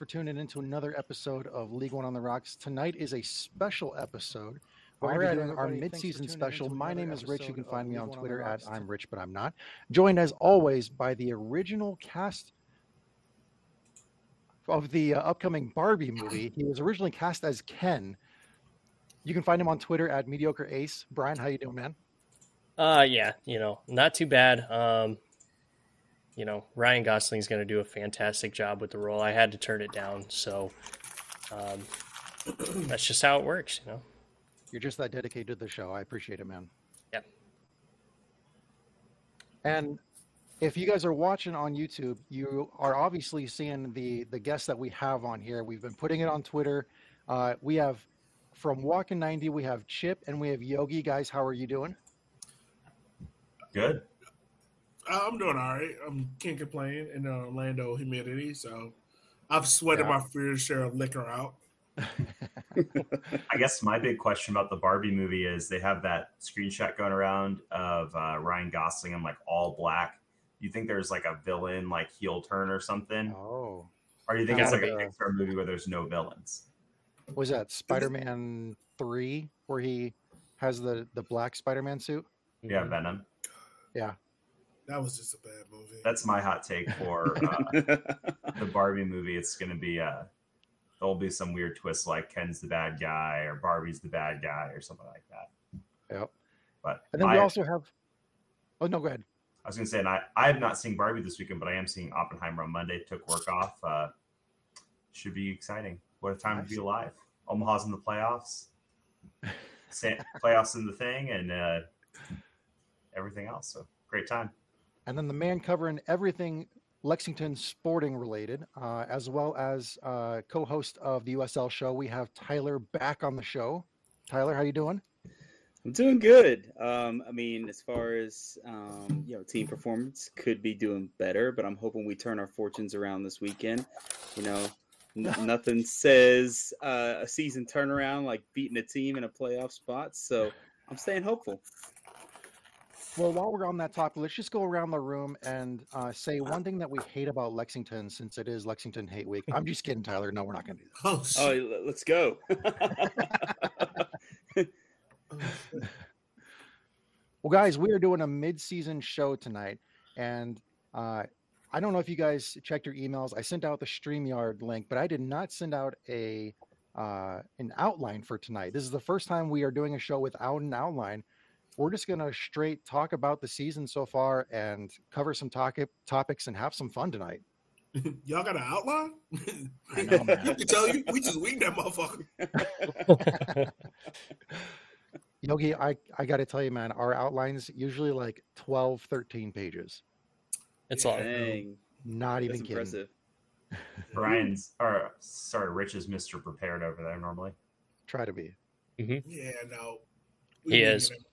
right, everybody. Thanks for tuning in to another episode of League One on the Rocks. Tonight is a special episode. We're All going to right, be doing our everybody, thanks mid-season special. My name is Rich. You can find me on One on Twitter at Rocks. I'm Rich, but I'm not. Joined as always by the original cast of the uh, upcoming Barbie movie. He was originally cast as Ken. You can find him on Twitter at Mediocre Ace. Bryan, how you doing, man? Uh, yeah, you know, not too bad. Um, you know, Ryan Gosling's going to do a fantastic job with the role. I had to turn it down, so um, that's just how it works, you know. You're just that dedicated to the show. I appreciate it, man. Yep. And if you guys are watching on YouTube, you are obviously seeing the the guests that we have on here. We've been putting it on Twitter. Uh, we have from Walkin' 90, we have Chip and we have Yogi. Guys, how are you doing? Good. Uh, I'm doing all right. I am can't complain in the Orlando humidity, so I've sweated Yeah. my fair share of liquor out. I guess my big question about the Barbie movie is they have that screenshot going around of uh, Ryan Gosling in like all black. You think there's like a villain, like heel turn or something, Oh, or do you think it's like a Gotta be. Pixar movie where there's no villains? was that Spider-Man three where he has the the black Spider-Man suit? Yeah, Venom. That was just a bad movie. That's my hot take for uh, the Barbie movie. It's going to be uh, there'll be some weird twist like Ken's the bad guy or Barbie's the bad guy or something like that. Yep. But And then we I- also have. Oh no, go ahead. I was going to say, and I, I have not seen Barbie this weekend, but I am seeing Oppenheimer on Monday. Took work off. Uh, should be exciting. What a time to be alive. Omaha's in the playoffs. Playoffs in the thing and uh, everything else. So great time. And then the man covering everything Lexington sporting related, uh, as well as uh, co-host of the USL show. We have Tyler back on the show. Tyler, how you doing? I'm doing good. Um, I mean, as far as um, you know, team performance could be doing better, but I'm hoping we turn our fortunes around this weekend. You know, n- nothing says uh, a season turnaround like beating a team in a playoff spot. So I'm staying hopeful. Well, while we're on that topic, let's just go around the room and uh, say one thing that we hate about Lexington, since it is Lexington Hate Week. I'm just kidding, Tyler. No, we're not going to do that. oh, Oh, shit. l- let's go. Well, guys, we are doing a mid-season show tonight, and uh, I don't know if you guys checked your emails. I sent out the Streamyard link, but I did not send out a uh, an outline for tonight. This is the first time we are doing a show without an outline. We're just gonna straight talk about the season so far and cover some topic topics and have some fun tonight. Y'all got an outline? I know, man. you can tell you, we just winged that motherfucker. Yogi, I, I got to tell you, man, our outlines usually like 12, 13 pages. it's Yeah. all Dang, Not even that's kidding. impressive. Bryan's, or sorry, Rich is Mr. Prepared over there normally. Try to be. Mm-hmm. Yeah, no. He is. that motherfucker.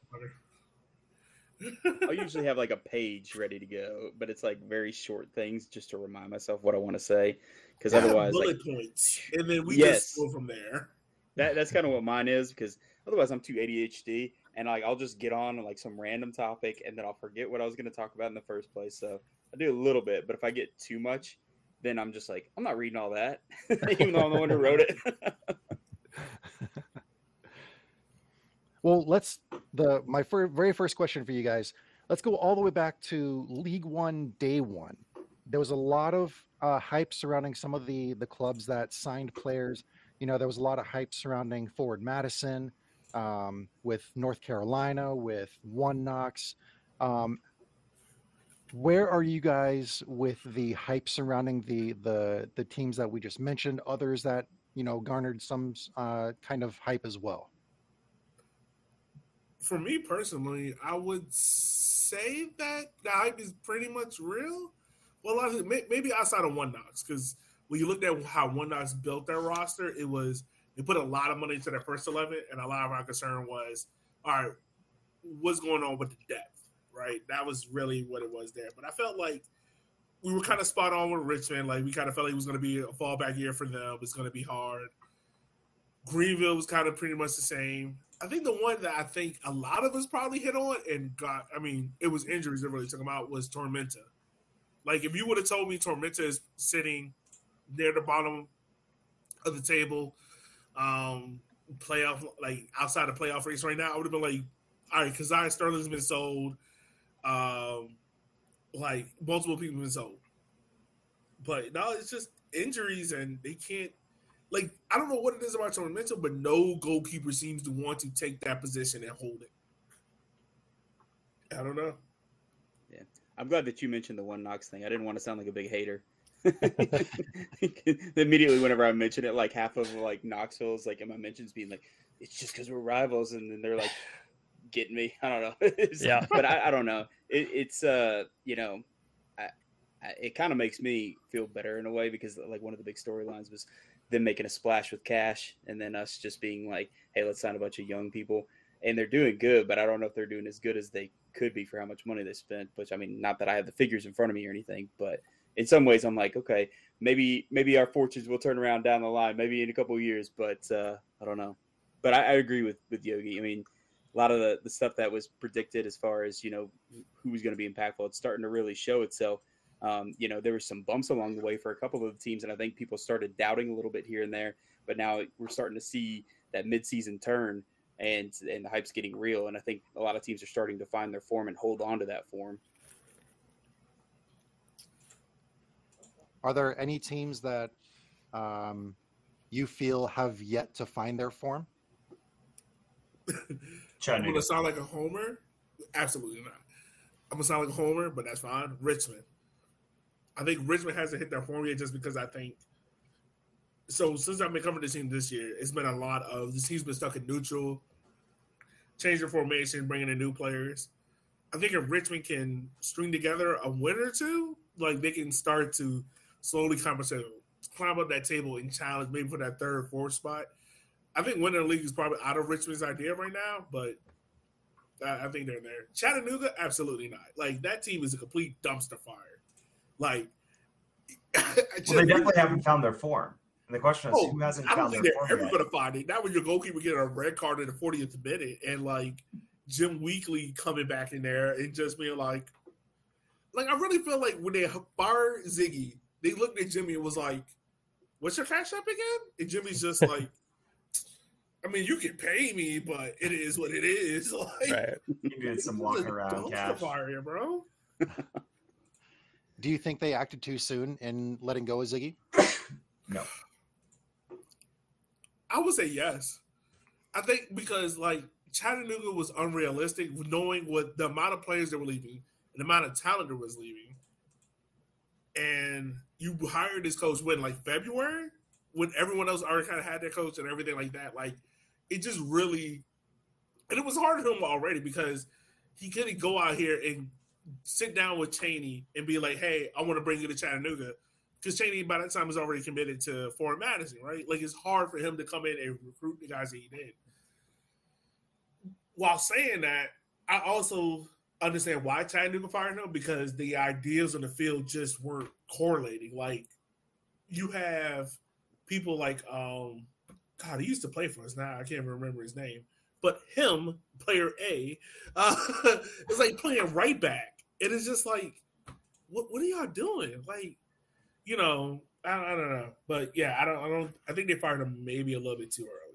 I usually have like a page ready to go, but it's like very short things just to remind myself what I want to say. Because I have otherwise, like, bullet points, and then we Yes. just go from there. that that's kind of what mine is. Because otherwise, I'm too ADHD, and like I'll just get on like some random topic, and then I'll forget what I was going to talk about in the first place. So I do a little bit, but if I get too much, then I'm just like I'm not reading all that, even though I'm the one who wrote it. Well, let's the my fir- very first question for you guys. Let's go all the way back to League One day one. There was a lot of uh, hype surrounding some of the the clubs that signed players. You know, there was a lot of hype surrounding Forward Madison, um, with North Carolina, with One Knox. Um, where are you guys with the hype surrounding the the the teams that we just mentioned? Others that you know garnered some uh, kind of hype as well. For me personally, I would say that the hype is pretty much real. Well, maybe outside of One Knox, because when you looked at how One Knox built their roster, it was they put a lot of money into their first eleven, and a lot of our concern was, all right, what's going on with the depth, right? That was really what it was there. But I felt like we were kind of spot on with Richmond. Like we kind of felt like it was going to be a fallback year for them. It's going to be hard. Greenville was kind of pretty much the same. I think the one that I think a lot of us probably hit on and got, I mean, it was injuries that really took them out was Tormenta. Like if you would have told me Tormenta is sitting near the bottom of the table, um, playoff like outside the playoff race right now, I would have been like, all right, because Sterling's been sold. Um, like multiple people have been sold. But now it's just injuries and they can't like I don't know what it is about Tormenta, but no goalkeeper seems to want to take that position and hold it. I don't know. Yeah, I'm glad that you mentioned the one Knox thing. I didn't want to sound like a big hater. Immediately, whenever I mention it, like half of like Knoxville's like in my mentions being like, it's just because we're rivals, and then they're like, getting me. I don't know. Yeah. but I, I don't know. It, it's uh, you know, I, I, it kind of makes me feel better in a way because like one of the big storylines was them making a splash with cash, and then us just being like, hey, let's sign a bunch of young people, and they're doing good, but I don't know if they're doing as good as they could be for how much money they spent. Which I mean, not that I have the figures in front of me or anything, but in some ways, I'm like, okay, maybe maybe our fortunes will turn around down the line, maybe in a couple of years, but uh, I don't know. But I, I agree with with Yogi. I mean, a lot of the, the stuff that was predicted as far as you know who was going to be impactful, it's starting to really show itself. Um, you know, there were some bumps along the way for a couple of the teams, and I think people started doubting a little bit here and there. But now we're starting to see that midseason turn, and and the hype's getting real. And I think a lot of teams are starting to find their form and hold on to that form. Are there any teams that um, you feel have yet to find their form? I'm gonna sound like a homer. Absolutely not. I'm gonna sound like a homer, but that's fine. Richmond. I think Richmond hasn't hit their form yet just because I think so since I've been covering this team this year, it's been a lot of this team's been stuck in neutral, their formation, bringing in new players. I think if Richmond can string together a win or two, like they can start to slowly climb, climb up that table and challenge maybe for that third, fourth spot. I think winning the league is probably out of Richmond's idea right now, but I, I think they're there. Chattanooga, absolutely not. Like that team is a complete dumpster fire. Like, I Well, they definitely haven't found their form. And the question is, Oh, who hasn't I don't found think their they're form ever going to find it. Not when your goalkeeper getting a red card in the 40th minute and like Jim Weekly coming back in there and just being like, like I really feel like when they fired Ziggy, they looked at Jimmy and was like, "What's your cash up again?" And Jimmy's just like, "I mean, you can pay me, but it is what it is." Like, Right. He did some this walking around cash. fire bro. Do you think they acted too soon in letting go of Ziggy? No. I would say yes. I think because like Chattanooga was unrealistic, knowing what the amount of players that were leaving, and the amount of talent that was leaving, and you hired this coach when like February, when everyone else already kind of had their coach and everything like that. Like it just really, and it was hard for him already because he couldn't go out here and sit down with Cheney and be like, "Hey, I want to bring you to Chattanooga." because Cheney by that time is already committed to Forward Madison, right? Like it's hard for him to come in and recruit the guys that he did. While saying that, I also understand why Chattanooga fired him because the ideas on the field just weren't correlating. Like you have people like um God, he used to play for us now. I can't even remember his name. But him, player A, uh, it's like playing right back. It is just like, what what are y'all doing? Like, you know, I, I don't know, but yeah, I don't, I don't, I think they fired him maybe a little bit too early.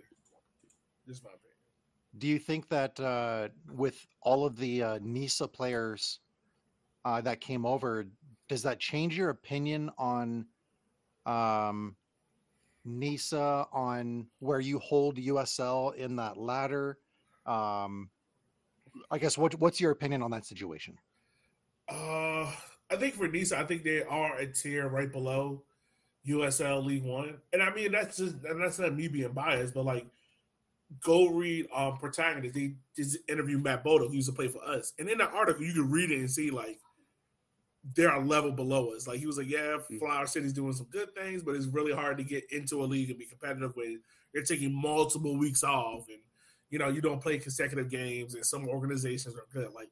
Just my opinion. Do you think that uh, with all of the uh, NISA players uh, that came over, does that change your opinion on um, NISA, on where you hold USL in that ladder? Um, I guess what what's your opinion on that situation? Uh, I think for Nisa, I think they are a tier right below USL League One, and I mean that's just and that's not me being biased, but like go read um protagonist. They just interviewed Matt Bodo, who used to play for us, and in the article you can read it and see like they're a level below us. Like he was like, yeah, Flower City's doing some good things, but it's really hard to get into a league and be competitive when you're taking multiple weeks off and you know you don't play consecutive games and some organizations are good. Like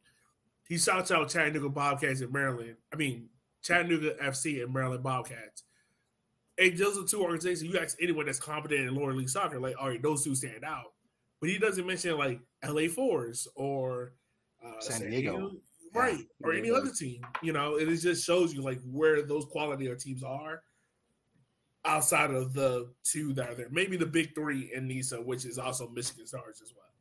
he shouts out Chattanooga Bobcats in Maryland. I mean Chattanooga FC and Maryland Bobcats. And those are two organizations. You ask anyone that's competent in lower league soccer, like, all right, those two stand out. But he doesn't mention like LA Force or uh, San Diego. right? Or any Yeah. other team. You know, and it just shows you like where those quality of teams are. outside of the two that are there. Maybe the big three in NISA, which is also Michigan Stars as well.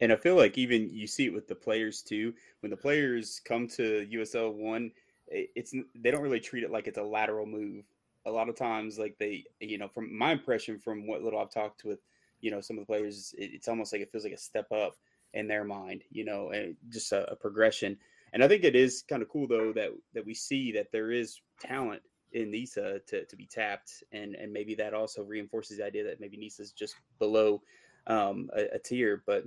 And I feel like even you see it with the players too. When the players come to USL one, it's they don't really treat it like it's a lateral move. A lot of times, like they, you know, from my impression, from what little I've talked with, you know, some of the players, it's almost like it feels like a step up in their mind, you know, and just a, a progression. And I think it is kind of cool though that that we see that there is talent in NISA to, to be tapped, and and maybe that also reinforces the idea that maybe NISA is just below um, a, a, tier. But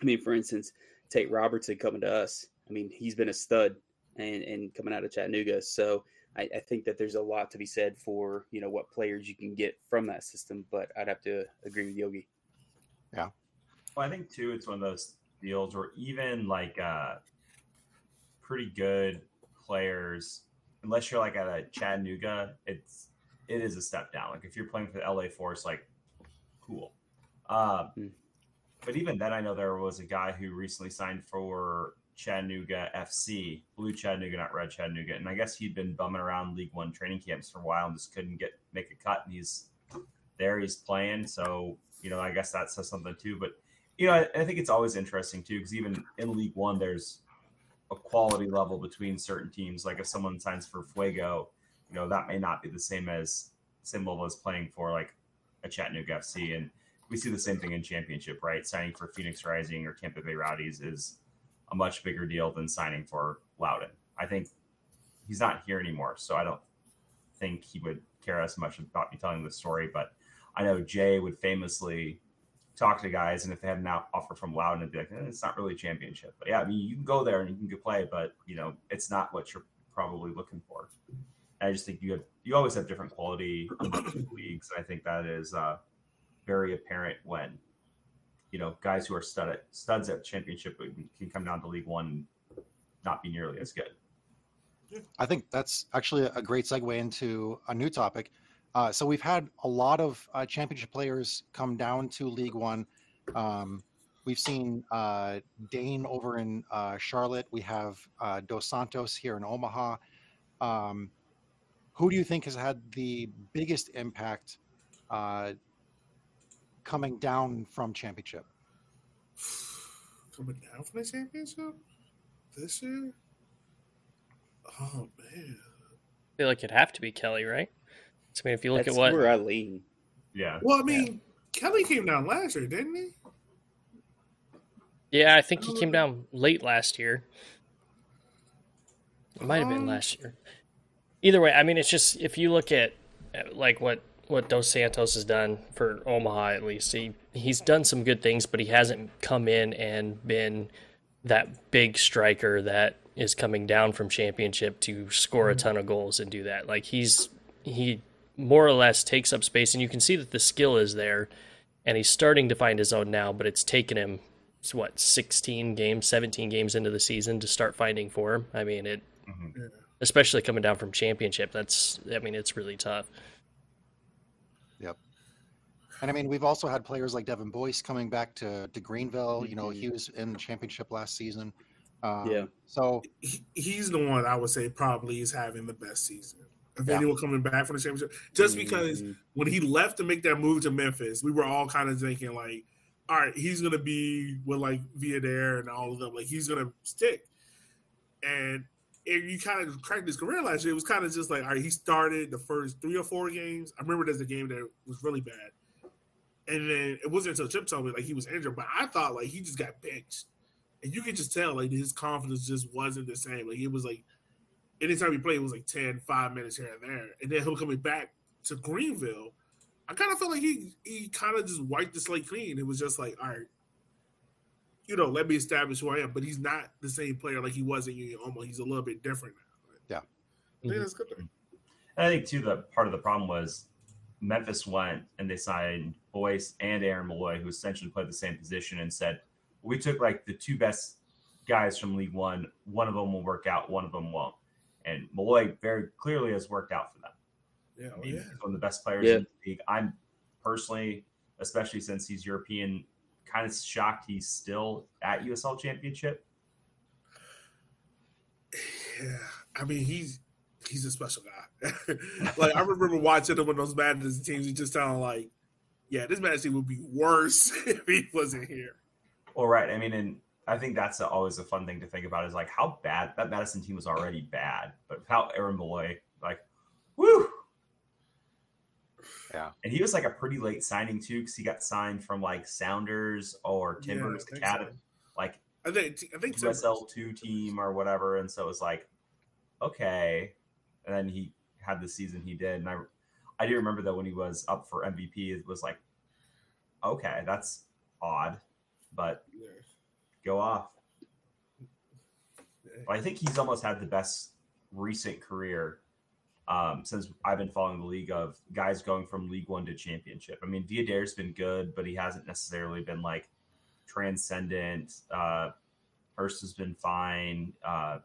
I mean, for instance, Tate Robertson coming to us. I mean, he's been a stud and and coming out of Chattanooga. So I, I think that there's a lot to be said for you know what players you can get from that system. But I'd have to agree with Yogi. Yeah. Well, I think too, it's one of those deals where even like uh, pretty good players unless you're like at a Chattanooga, it's it is a step down. Like if you're playing for the LA Force, like cool. Uh, mm. But even then, I know there was a guy who recently signed for Chattanooga FC, Blue Chattanooga, not Red Chattanooga, and I guess he'd been bumming around League One training camps for a while and just couldn't get make a cut. And he's there, he's playing. So you know, I guess that says something too. But you know, I, I think it's always interesting too because even in League One, there's a quality level between certain teams. Like if someone signs for Fuego, you know that may not be the same as same level as playing for like a Chattanooga FC, and we see the same thing in championship, right? Signing for Phoenix Rising or Tampa Bay Rowdies is a much bigger deal than signing for Loudoun. I think he's not here anymore, so I don't think he would care as much about me telling the story. But I know Jay would famously talk to guys, and if they had an offer from Loudoun, it'd be like, eh, it's not really a championship. But yeah, I mean, you can go there and you can play, but you know, it's not what you're probably looking for. And I just think you have you always have different quality leagues. I think that is uh, very apparent when you know guys who are stud at, studs at championship can come down to League One, not be nearly as good. I think that's actually a great segue into a new topic. Uh, so we've had a lot of uh, championship players come down to League One. Um, we've seen uh, Dane over in uh, Charlotte. We have uh, Dos Santos here in Omaha. Um, who do you think has had the biggest impact uh, coming down from championship? Coming down from the championship this year? Oh man! I feel like it'd have to be Kelly, right? I mean, if you look That's at what where I lean. Yeah. Well, I mean, yeah. Kelly came down last year, didn't he? Yeah, I think he came down late last year. It might have been um, last year. Either way, I mean, it's just if you look at like what what Dos Santos has done for Omaha, at least he he's done some good things, but he hasn't come in and been that big striker that is coming down from championship to score a mm-hmm. ton of goals and do that. Like he's he more or less takes up space, and you can see that the skill is there, and he's starting to find his own now. But it's taken him what 16 games, 17 games into the season to start finding form. I mean, it, mm-hmm. especially coming down from championship. That's, I mean, it's really tough. Yep. And I mean, we've also had players like Devin Boyce coming back to, to Greenville. You know, he mm-hmm. was in the championship last season. Um, yeah. So he, he's the one I would say probably is having the best season if yeah. anyone coming back from the championship. Just because mm-hmm. when he left to make that move to Memphis, we were all kind of thinking like, all right, he's gonna be with like Villader and all of them, like he's gonna stick. And and you kind of cracked his career last year. It was kind of just like, all right, he started the first three or four games. I remember there's a game that was really bad. And then it wasn't until Chip told me like he was injured, but I thought like he just got benched. And you could just tell like his confidence just wasn't the same. Like it was like anytime he played, it was like 10, 5 minutes here and there. And then him coming back to Greenville, I kind of felt like he he kind of just wiped the slate clean. It was just like, all right, you know, let me establish who I am. But he's not the same player like he was in Union Omaha. He's a little bit different now. Yeah. Mm-hmm. Yeah, that's good. And I think too the part of the problem was Memphis went and they signed Boyce and Aaron Molloy, who essentially played the same position, and said we took like the two best guys from League One. One of them will work out, one of them won't and Molloy very clearly has worked out for them. Yeah, oh, I mean, yeah. one of the best players yeah. in the league. I'm personally, especially since he's European, kind of shocked he's still at USL Championship. Yeah, I mean he's he's a special guy. like I remember watching him when those Madness teams. he just sounded like, yeah, this Madness team would be worse if he wasn't here. Well, right. I mean, and I think that's always a fun thing to think about is like how bad that Madison team was already bad, but how Aaron Molloy, like, woo. Yeah. And he was like a pretty late signing too, because he got signed from like Sounders or Yeah, Timbers I think Academy, so. like I think I think so. USL two team or whatever. And so it was like, okay. And then he had the season he did. And I I do remember that when he was up for MVP, it was like, okay, that's odd, but go off. I think he's almost had the best recent career um, since I've been following the league of guys going from League One to Championship. I mean, Diadare's been good, but he hasn't necessarily been like transcendent. Uh, Hurst has been fine. Uh,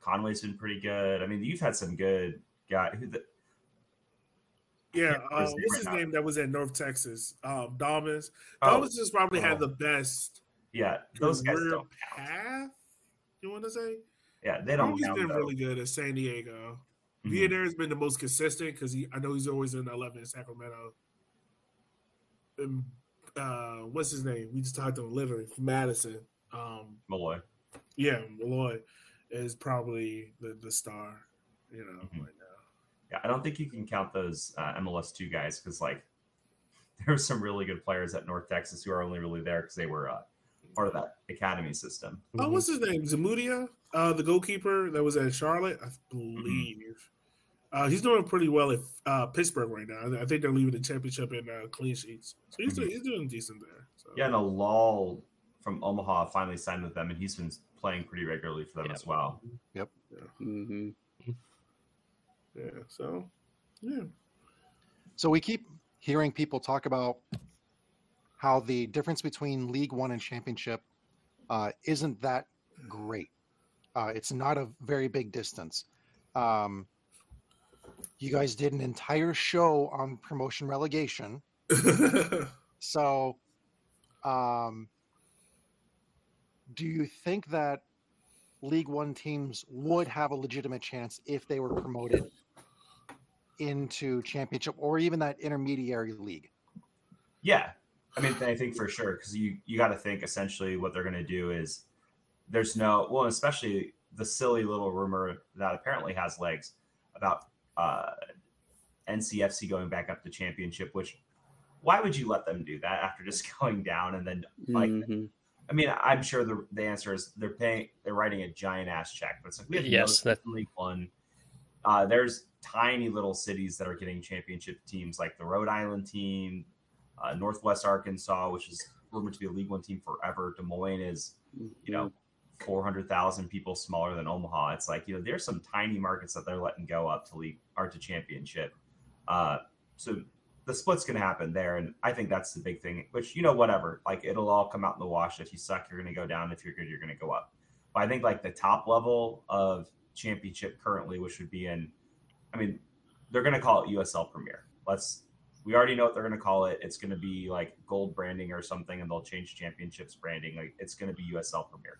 Conway's been pretty good. I mean, you've had some good guy. Who the, Yeah, uh, what's his name what's right his now? name that was at North Texas? Um, Damas. oh, has probably oh. had the best yeah, those guys career don't count. path. You want to say? Yeah, they don't He's count. been though. really good at San Diego. Mhm. Villanueva has been the most consistent because he. I know he's always in eleven in Sacramento. And, uh, what's his name? We just talked to him literally from Madison. Um, Molloy. yeah, Molloy is probably the the star. You know, Mhm. right now. Yeah, I don't think you can count those uh, MLS two guys because like there were some really good players at North Texas who are only really there because they were uh, part of that academy system. Oh, what's his name? Zamudia, uh, the goalkeeper that was at Charlotte, I believe. Uh, he's doing pretty well at uh, Pittsburgh right now. I think they're leaving the championship in uh, clean sheets, so he's, doing, he's doing decent there. So. Yeah, and Alal from Omaha finally signed with them, and he's been playing pretty regularly for them Yeah. as well. Yep. hmm yeah. So, yeah, So we keep hearing people talk about how the difference between League One and Championship uh, isn't that great. Uh, it's not a very big distance. Um, you guys did an entire show on promotion relegation. So, um, do you think that League One teams would have a legitimate chance if they were promoted into Championship or even that intermediary league? Yeah, I mean, I think for sure because you you got to think essentially what they're going to do is there's no well, especially the silly little rumor that apparently has legs about uh, NCFC going back up to championship. Which why would you let them do that after just going down and then like? Mhm. I mean, I'm sure the the answer is they're paying they're writing a giant ass check, but it's like we have Yes, no that- League One. Uh, there's tiny little cities that are getting championship teams, like the Rhode Island team, uh, Northwest Arkansas, which is rumored to be a League One team forever. Des Moines is, you know, four hundred thousand people smaller than Omaha. It's like you know, there's some tiny markets that they're letting go up to league or to championship. Uh, so the split's going to happen there, and I think that's the big thing. Which you know, whatever, like it'll all come out in the wash. If you suck, you're going to go down. If you're good, you're going to go up. But I think like the top level of championship currently, which would be in, I mean, they're going to call it USL Premier. Let's. We already know what they're going to call it. It's going to be like gold branding or something, and they'll change championships branding. Like it's going to be USL Premier.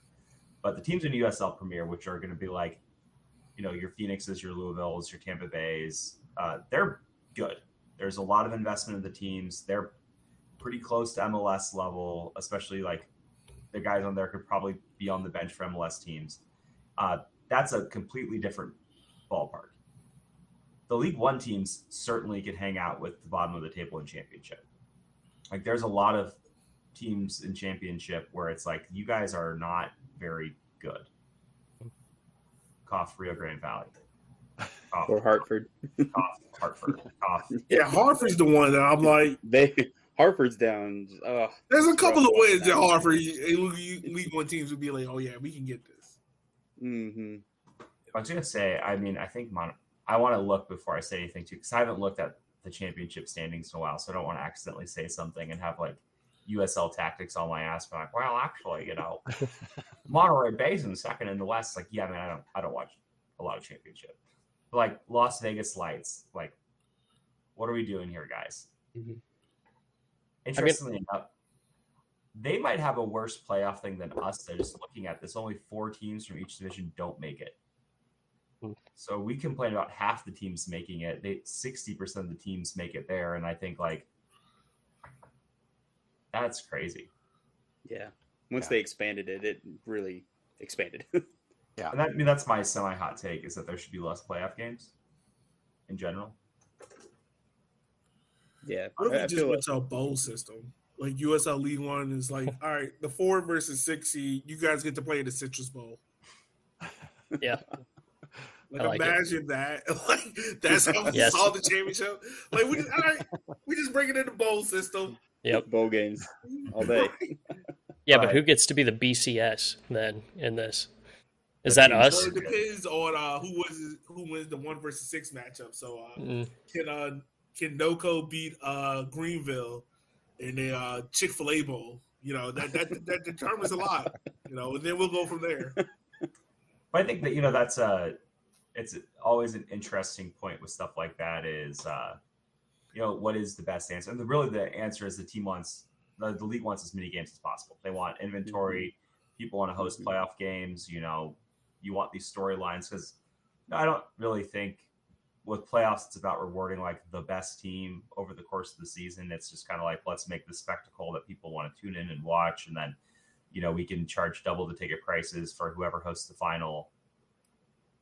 But the teams in USL Premier, which are going to be like, you know, your Phoenixes, your Louisvilles, your Tampa Bays, uh, they're good. There's a lot of investment in the teams. They're pretty close to MLS level, especially like the guys on there could probably be on the bench for MLS teams. Uh, that's a completely different ballpark. The League One teams certainly could hang out with the bottom of the table in championship. Like there's a lot of teams in championship where it's like you guys are not very good. Cough Rio Grande Valley. Cough, Or Hartford. cough Hartford. Cough. yeah. Hartford's the one that I'm like. They Hartford's down. Uh, There's a couple of ways that. Hartford you- you- League One teams would be like, oh yeah, we can get this. hmm I was gonna say, I mean, I think Mon- I want to look before I say anything too, because I haven't looked at the championship standings in a while, so I don't want to accidentally say something and have like USL tactics on my ass. But like, well, actually, you know, Monterey Bay's in second in the West. Like, yeah, man, I don't, I don't watch a lot of championship. Like Las Vegas Lights, like, what are we doing here, guys? Mhm. Interestingly enough, they might have a worse playoff thing than us. They're just looking at this. Only four teams from each division don't make it. Hmm. So we complain about half the teams making it. They sixty percent of the teams make it there, and I think like that's crazy. Yeah. Once Yeah. they expanded it, it really expanded. Yeah. And that, I mean, that's my semi hot take is that there should be less playoff games in general. yeah. What if I- we I just feel went to a bowl system? Like USL League One is like, all right, the four versus six seed, you guys get to play in the Citrus Bowl. Yeah. Like, I like it. imagine that. like that's how we Yes. saw the championship. Like we just all right, we just bring it in the bowl system. Yep. bowl games all day. Yeah, but Right. who gets to be the BCS then in this? Is that teams- So us? it depends on uh, who was who wins the one versus six matchup. So uh, Mm, can uh, can NoCo beat uh, Greenville in the uh, Chick Fil A Bowl? You know that, that that determines a lot. You know, and then we'll go from there. But I think that you know that's a it's always an interesting point with stuff like that is uh you know what is the best answer and the, really the answer is the team wants the, the league wants as many games as possible they want inventory people want to host Mhm. playoff games you know you want these storylines because i don't really think with playoffs it's about rewarding like the best team over the course of the season it's just kind of like let's make the spectacle that people want to tune in and watch and then you know we can charge double the ticket prices for whoever hosts the final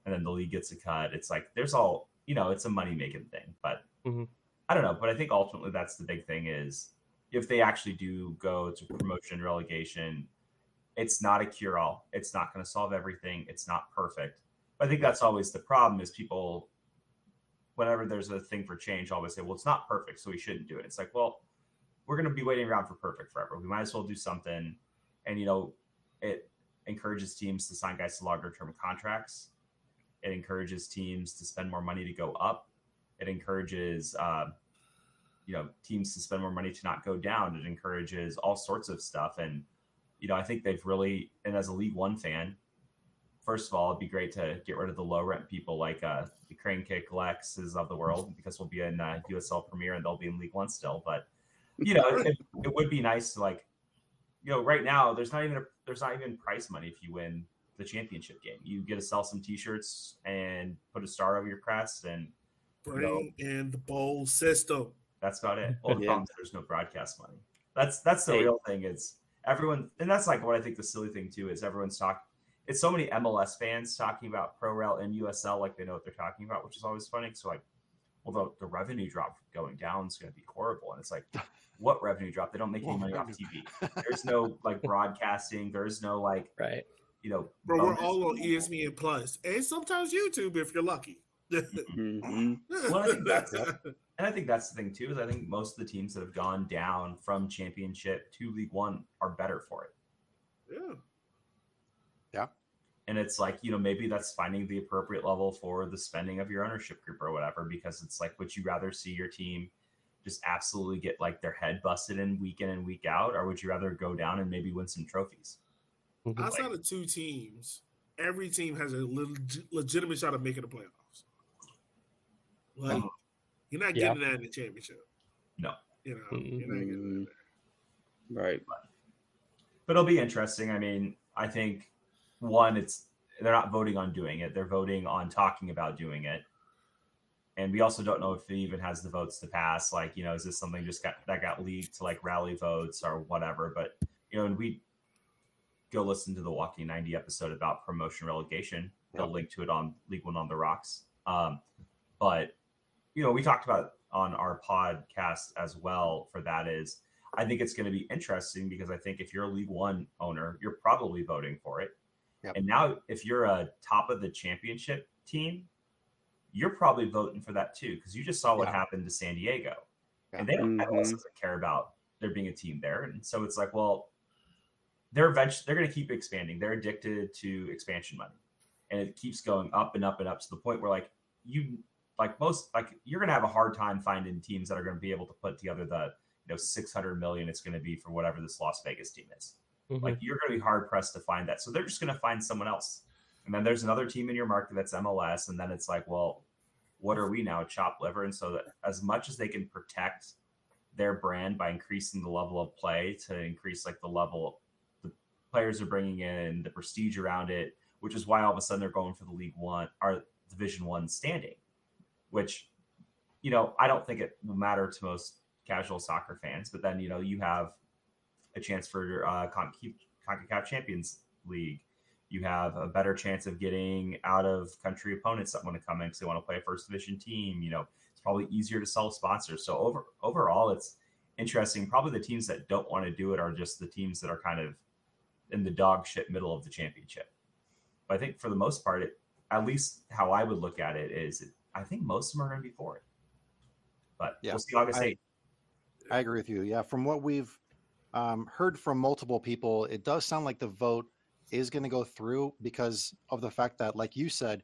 and then the league gets a cut it's like there's all you know it's a money making thing but Mhm. i don't know but i think ultimately that's the big thing is if they actually do go to promotion relegation it's not a cure all it's not going to solve everything. It's not perfect. But i think that's always the problem is people whenever there's a thing for change always say well it's not perfect so we shouldn't do it. It's like well we're going to be waiting around for perfect forever. We might as well do something. And you know it encourages teams to sign guys to longer term contracts. It encourages teams to spend more money to go up. It encourages uh, you know teams to spend more money to not go down. It encourages all sorts of stuff. And you know i think they've really and as a league one fan first of all it'd be great to get rid of the low rent people like uh the crane kick lexes of the world because we'll be in uh, usl premier and they'll be in league one still but you know it, it would be nice to like you know right now there's not even a, there's not even prize money if you win the championship game you get to sell some t-shirts and put a star over your crest and Bring in the bowl system. that's about it. Well, the Yeah. problem is there's no broadcast money. That's that's the Hey. real thing. Is everyone, and that's like what I think the silly thing too is everyone's talking. It's so many MLS fans talking about Pro Rel and USL like they know what they're talking about, which is always funny. So like, well, the, the revenue drop going down is going to be horrible, and it's like, what revenue drop? They don't make any money off? TV. There's no like broadcasting. There's no like right. you know. Bro, we're all on ESPN Plus and sometimes YouTube if you're lucky. Hmm Well, I think that's- And I think that's the thing too. Is I think most of the teams that have gone down from championship to League One are better for it. yeah. and it's like you know maybe that's finding the appropriate level for the spending of your ownership group or whatever because it's like would you rather see your team just absolutely get like their head busted in week in and week out or would you rather go down and maybe win some trophies. Outside of two teams, every team has a leg- legitimate shot of making the playoffs. Like Mhm. you're not Yeah. getting that in the championship. No. You know, Mm-mm. you're not getting that. Right. but it'll be interesting i mean i think one it's they're not voting on doing it they're voting on talking about doing it and we also don't know if it even has the votes to pass like you know is this something just got that got leaked to like rally votes or whatever but you know and we go listen to the walkin' 90 episode about promotion relegation they'll Yep. link to it on league one on the rocks um but you know we talked about on our podcast as well for that is I think it's going to be interesting because I think if you're a League One owner, you're probably voting for it. Yep. And now, if you're a top of the championship team, you're probably voting for that too because you just saw what Yeah. happened to San Diego, Yeah. and they don't Mhm. MLS doesn't care about there being a team there, and so it's like, well, they're eventually they're going to keep expanding. They're addicted to expansion money, and it keeps going up and up and up to the point where like you like most like you're going to have a hard time finding teams that are going to be able to put together the you know 600 million it's going to be for whatever this Las Vegas team is. Mhm. Like you're going to be hard pressed to find that. So they're just going to find someone else. And then there's another team in your market that's MLS. And then it's like, well, what are we now? Chop liver. And so that as much as they can protect their brand by increasing the level of play to increase like the level the players are bringing in, the prestige around it, which is why all of a sudden they're going for the League One or Division One standing, which you know I don't think it will matter to most casual soccer fans. But then you know you have a chance for uh, Concacaf Champions League. You have a better chance of getting out of country opponents that want to come in because they want to play a first division team. You know, it's probably easier to sell sponsors. So over overall, it's interesting. Probably the teams that don't want to do it are just the teams that are kind of in the dog shit middle of the championship. But I think for the most part, it, at least how I would look at it is, I think most of them are going to be for it. But yeah, we'll see August eighth. I agree with you. Yeah, from what we've um, heard from multiple people, it does sound like the vote is going to go through because of the fact that, like you said,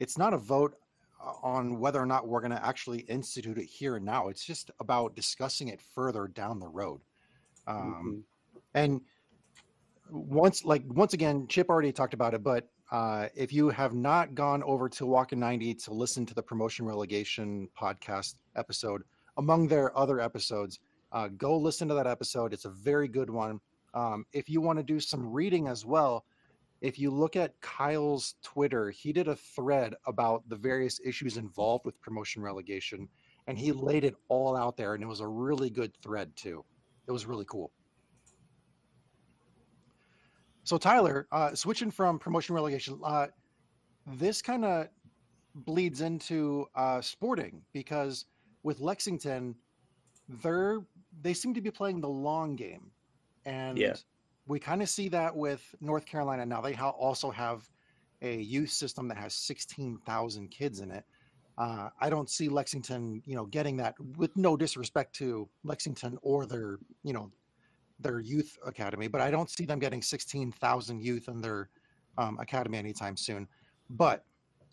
it's not a vote uh, on whether or not we're going to actually institute it here and now. It's just about discussing it further down the road. Um, mm-hmm. And once, like once again, Chip already talked about it, but uh, if you have not gone over to Walkin' 90 to listen to the promotion relegation podcast episode, among their other episodes, uh, go listen to that episode. It's a very good one. Um, if you want to do some reading as well, if you look at Kyle's Twitter, he did a thread about the various issues involved with promotion relegation, and he laid it all out there, and it was a really good thread too. It was really cool. So Tyler, uh, switching from promotion relegation, uh, this kind of bleeds into uh, sporting because with Lexington, they're they seem to be playing the long game, and yeah. we kind of see that with North Carolina now. They ha- also have a youth system that has sixteen thousand kids in it. Uh, I don't see Lexington, you know, getting that. With no disrespect to Lexington or their, you know, their youth academy, but I don't see them getting sixteen thousand youth in their um, academy anytime soon. But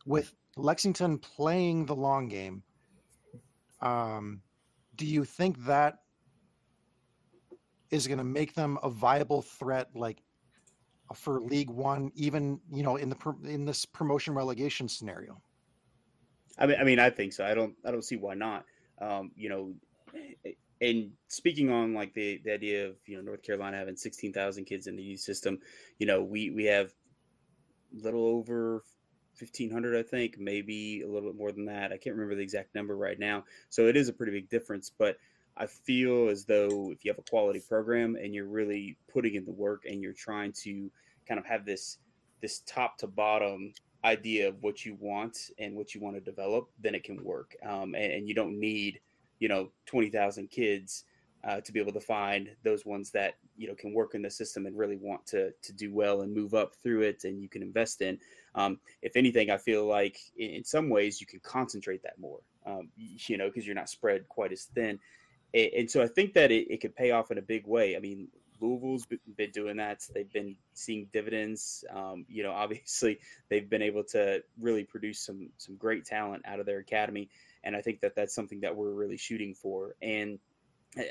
with Lexington playing the long game, um, do you think that is going to make them a viable threat, like for League One, even you know in the in this promotion relegation scenario? I mean, I mean, I think so. I don't, I don't see why not. Um, you know, and speaking on like the, the idea of you know North Carolina having sixteen thousand kids in the youth system, you know, we we have a little over 1500 i think maybe a little bit more than that. I can't remember the exact number right now. So it is a pretty big difference but i feel as though if you have a quality program and you're really putting in the work and you're trying to kind of have this this top to bottom idea of what you want and what you want to develop then it can work. Um, and, and, you don't need you know 20000 kids uh, to be able to find those ones that you know can work in the system and really want to to do well and move up through it and you can invest in. Um, if anything i feel like in, in, some ways you can concentrate that more um, you know because you're not spread quite as thin. And, and so i think that it, it, could pay off in a big way. I mean louisville's been doing that. They've been seeing dividends. Um, you know obviously they've been able to really produce some some great talent out of their academy and i think that that's something that we're really shooting for and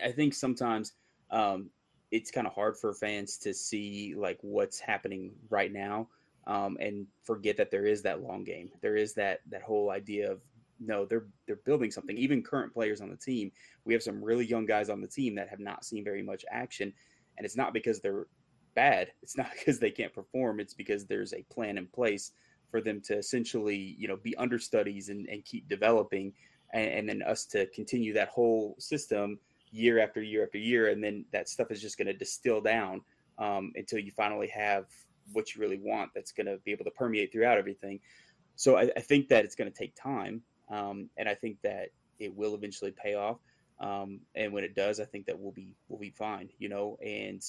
I think sometimes um, it's kind of hard for fans to see like what's happening right now um, and forget that there is that long game. There is that that whole idea of no, they're they're building something. Even current players on the team, we have some really young guys on the team that have not seen very much action, and it's not because they're bad. It's not because they can't perform. It's because there's a plan in place for them to essentially, you know, be understudies and, and keep developing, and, and then us to continue that whole system year after year after year, and then that stuff is just going to distill down um, until you finally have what you really want. That's going to be able to permeate throughout everything. So I, I think that it's going to take time, um, and I think that it will eventually pay off. Um, and when it does, I think that we'll be we'll be fine. You know, and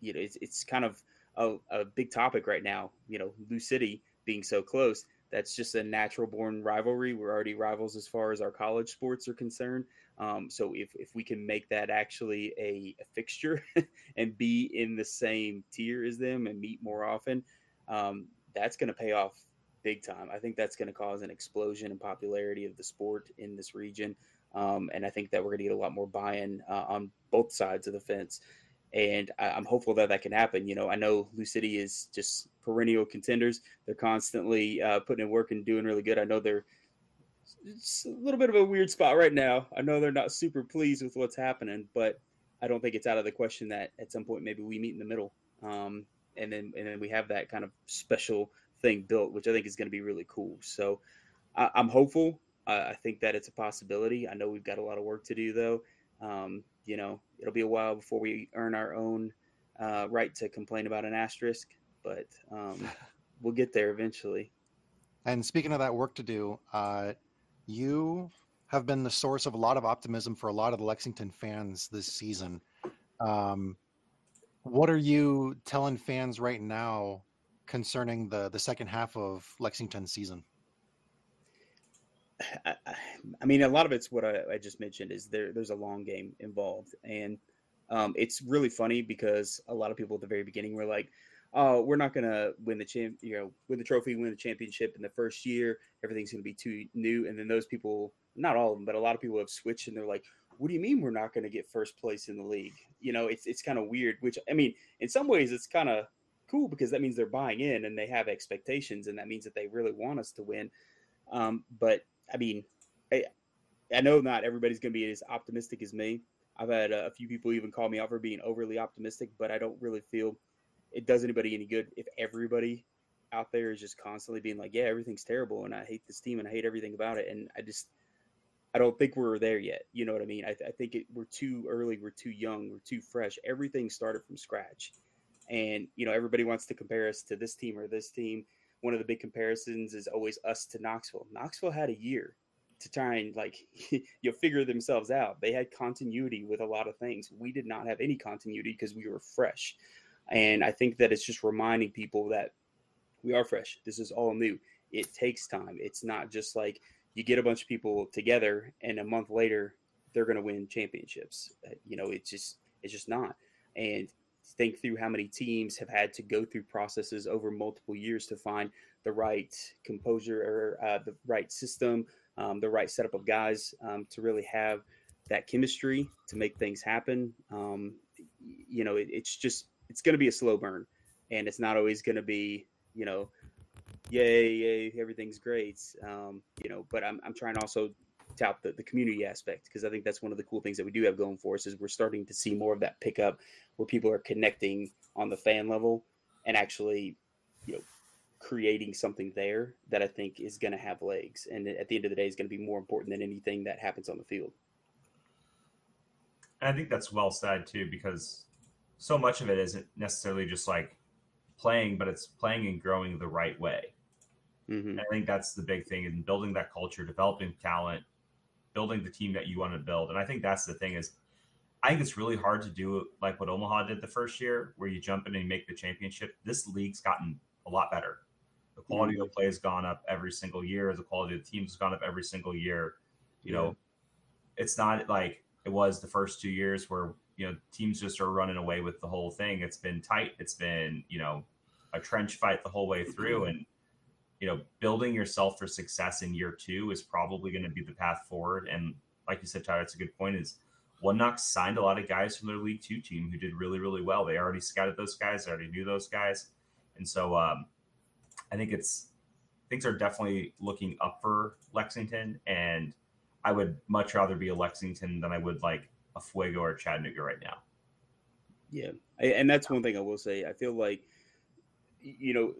you know it's it's kind of a, a big topic right now. You know, Lou City being so close that's just a natural born rivalry. We're already rivals as far as our college sports are concerned. Um, so if, if we can make that actually a, a fixture and be in the same tier as them and meet more often, um, that's going to pay off big time. I think that's going to cause an explosion in popularity of the sport in this region. Um, and I think that we're going to get a lot more buy-in uh, on both sides of the fence and I, am hopeful that that can happen. You know, I know Lou City is just perennial contenders. They're constantly uh, putting in work and doing really good. I know they're it's a little bit of a weird spot right now. I know they're not super pleased with what's happening, but I don't think it's out of the question that at some point maybe we meet in the middle, um, and then and then we have that kind of special thing built, which I think is going to be really cool. So I, am hopeful. I think that it's a possibility. I know we've got a lot of work to do, though. Um, you know, it'll be a while before we earn our own uh, right to complain about an asterisk, but um, we'll get there eventually. And speaking of that work to do, uh, you have been the source of a lot of optimism for a lot of the Lexington fans this season. Um, what are you telling fans right now concerning the the second half of Lexington season? I, I mean, a lot of it's what I, I, just mentioned is there. There's a long game involved, and um, it's really funny because a lot of people at the very beginning were like, "Oh, we're not gonna win the champ, you know, win the trophy, win the championship in the first year. Everything's gonna be too new." And then those people, not all of them, but a lot of people have switched, and they're like, "What do you mean we're not gonna get first place in the league?" You know, it's it's kind of weird. Which I mean, in some ways, it's kind of cool because that means they're buying in and they have expectations, and that means that they really want us to win. Um, but I mean, I, I know not everybody's going to be as optimistic as me. I've had a, few people even call me out for being overly optimistic, but I don't really feel it does anybody any good if everybody out there is just constantly being like, yeah, everything's terrible and I hate this team and I hate everything about it. And I just, I don't think we're there yet. You know what I mean? I, I think it, we're too early, we're too young, we're too fresh. Everything started from scratch. And, you know, everybody wants to compare us to this team or this team one of the big comparisons is always us to Knoxville. Knoxville had a year to try and like you figure themselves out. They had continuity with a lot of things. We did not have any continuity because we were fresh. And I think that it's just reminding people that we are fresh. This is all new. It takes time. It's not just like you get a bunch of people together and a month later they're going to win championships. Uh, you know, it's just it's just not. And think through how many teams have had to go through processes over multiple years to find the right composure or uh, the right system, um, the right setup of guys um, to really have that chemistry to make things happen. Um, you know, it, it's just it's going to be a slow burn, and it's not always going to be you know, yay, yay, everything's great. Um, you know, but I'm I'm trying also tout the, the community aspect because I think that's one of the cool things that we do have going for us is we're starting to see more of that pickup where people are connecting on the fan level and actually, you know, creating something there that I think is going to have legs and at the end of the day is going to be more important than anything that happens on the field. And I think that's well said too because so much of it isn't necessarily just like playing, but it's playing and growing the right way. Mm-hmm. I think that's the big thing in building that culture, developing talent, building the team that you want to build. And I think that's the thing is I think it's really hard to do like what Omaha did the first year, where you jump in and make the championship. This league's gotten a lot better. The quality mm-hmm. of the play has gone up every single year. The quality of the teams has gone up every single year. You yeah. know, it's not like it was the first two years where you know teams just are running away with the whole thing. It's been tight. It's been you know a trench fight the whole way through, and you know, building yourself for success in year two is probably going to be the path forward. And like you said, Tyler, it's a good point. Is One Knox signed a lot of guys from their League Two team who did really, really well. They already scouted those guys. They already knew those guys, and so um, I think it's things are definitely looking up for Lexington. And I would much rather be a Lexington than I would like a Fuego or Chattanooga right now. Yeah, and that's one thing I will say. I feel like, you know,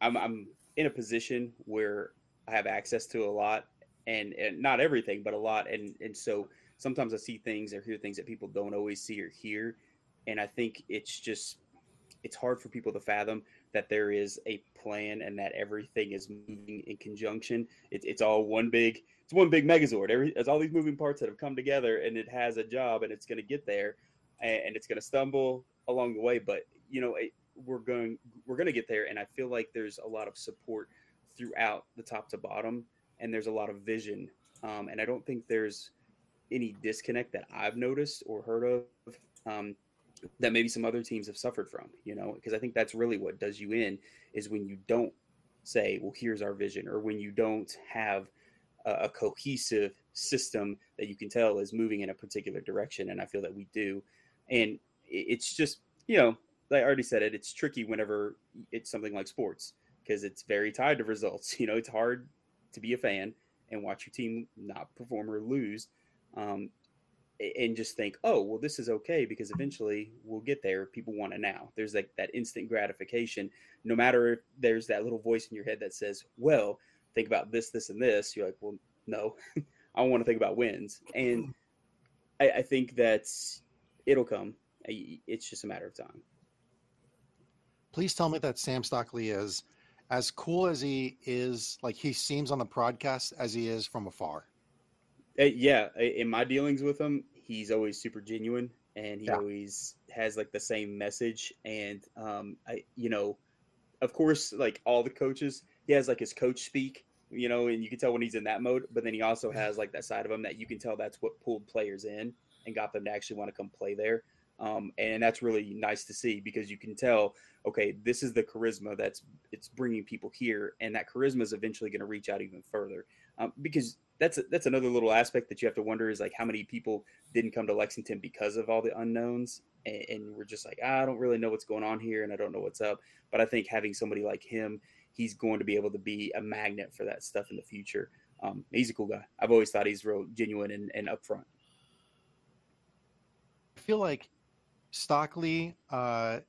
I'm, I'm in a position where I have access to a lot and, and not everything, but a lot. And, and so sometimes I see things or hear things that people don't always see or hear. And I think it's just, it's hard for people to fathom that there is a plan and that everything is moving in conjunction. It, it's all one big, it's one big megazord. Every, it's all these moving parts that have come together and it has a job and it's going to get there and, and it's going to stumble along the way. But, you know, it, we're going we're going to get there and i feel like there's a lot of support throughout the top to bottom and there's a lot of vision. Um, and i don't think there's any disconnect that i've noticed or heard of um, that maybe some other teams have suffered from you know? Because i think that's really what does you in is when you don't say well here's our vision or when you don't have a, a cohesive system that you can tell is moving in a particular direction and i feel that we do. And it's just you know I already said it. It's tricky whenever it's something like sports because it's very tied to results. You know, it's hard to be a fan and watch your team not perform or lose. Um, and just think, oh, well, this is okay because eventually we'll get there. People want it now. There's like that instant gratification. No matter if there's that little voice in your head that says, well, think about this, this, and this. You're like, well, no, I want to think about wins. And I, I think that it'll come. It's just a matter of time. Please tell me that Sam Stockley is as cool as he is, like he seems on the podcast, as he is from afar. Uh, yeah, in my dealings with him, he's always super genuine, and he Yeah. always has like the same message. And um, I, you know, of course, like all the coaches, he has like his coach speak, you know, and you can tell when he's in that mode. But then he also has like that side of him that you can tell that's what pulled players in and got them to actually want to come play there. Um, and that's really nice to see because you can tell, okay, this is the charisma that's it's bringing people here, and that charisma is eventually going to reach out even further. Um, because that's that's another little aspect that you have to wonder is like how many people didn't come to Lexington because of all the unknowns, and, and we're just like, ah, I don't really know what's going on here, and I don't know what's up. But I think having somebody like him, he's going to be able to be a magnet for that stuff in the future. Um, he's a cool guy. I've always thought he's real genuine and, and upfront. I feel like Stockley, uh,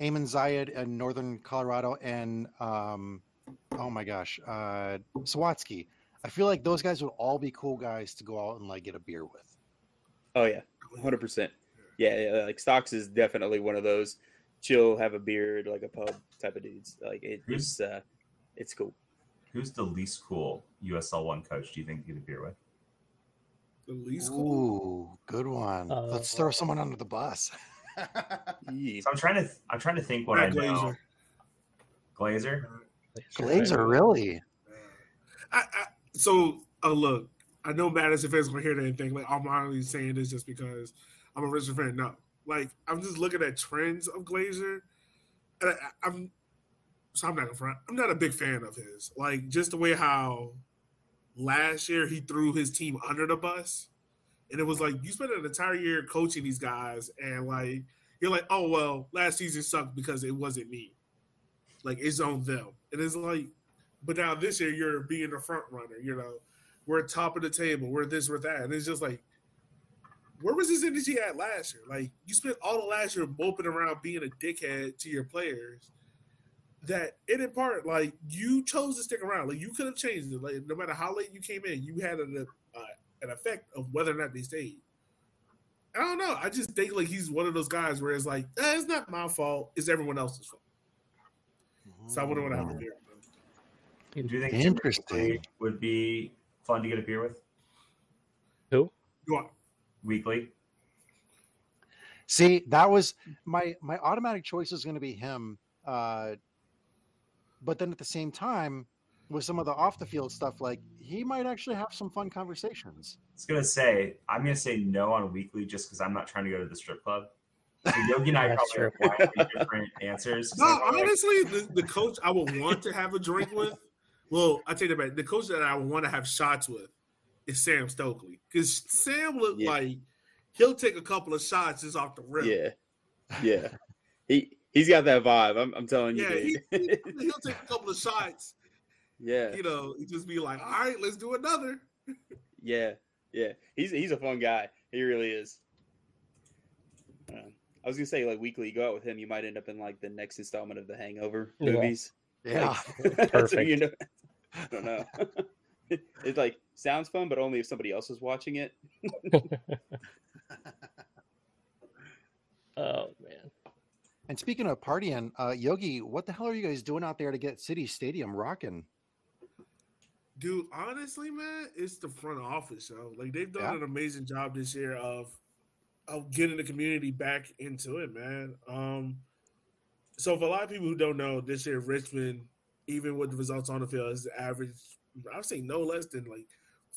Eamon Zayed in Northern Colorado, and um, oh my gosh, uh, Sawatzky. I feel like those guys would all be cool guys to go out and like get a beer with. Oh yeah, hundred percent. Yeah, yeah, like Stocks is definitely one of those chill, have a beard, like a pub type of dudes. Like it, it's uh, it's cool. Who's the least cool USL one coach? Do you think you get a beer with? The least cool. Ooh, good one. Let's throw someone under the bus. Yeah. So I'm trying to I'm trying to think what Matt I know. Glazer. Glazer. Glazer, really? I, I, so, uh, look, I know Madison fans gonna hear that and think like I'm only saying this just because I'm a Richard fan. No, like I'm just looking at trends of Glazer, and I, I'm so I'm not in front. I'm not a big fan of his. Like just the way how last year he threw his team under the bus, and it was like you spent an entire year coaching these guys, and like you're like, oh well, last season sucked because it wasn't me. Like it's on them, and it's like but now this year you're being a front runner. You know, we're top of the table. We're this, we're that, and it's just like, where was his energy at last year? Like you spent all the last year moping around being a dickhead to your players. That and in part, like you chose to stick around. Like you could have changed it. Like no matter how late you came in, you had an an effect of whether or not they stayed. I don't know. I just think like he's one of those guys where it's like, eh, it's not my fault. It's everyone else's fault. So I wouldn't want to have a beer. with him. Do you think Interesting. Would be fun to get a beer with You are. weekly? See, that was my my automatic choice was going to be him. Uh, but then at the same time, with some of the off the field stuff, like he might actually have some fun conversations. I was gonna say I'm gonna say no on weekly just because I'm not trying to go to the strip club. So Yogi and I probably have wildly different answers. No, I'm like, honestly, the, the coach I would want to have a drink with. Well, I take that back. The coach that I would want to have shots with is Sam Stockley because Sam look Yeah. like he'll take a couple of shots just off the rim. Yeah, yeah. He he's got that vibe. I'm, I'm telling you. Yeah, he, dude. he, will take a couple of shots. Yeah, You know, he just be like, "All right, let's do another." yeah, yeah. He's he's a fun guy. He really is. Um, I was gonna say like weekly, you go out with him, you might end up in like the next installment of the Hangover Yeah. movies. Yeah, Like, that's what Perfect. you know. I don't know. it, it like sounds fun, but only if somebody else is watching it. Oh man. and speaking of partying, uh, Yogi, what the hell are you guys doing out there to get City Stadium rocking? Dude, honestly, man, it's the front office, yo. Like they've done Yeah. an amazing job this year of of getting the community back into it, man. Um so for a lot of people who don't know, this year Richmond, even with the results on the field, is average I would say no less than like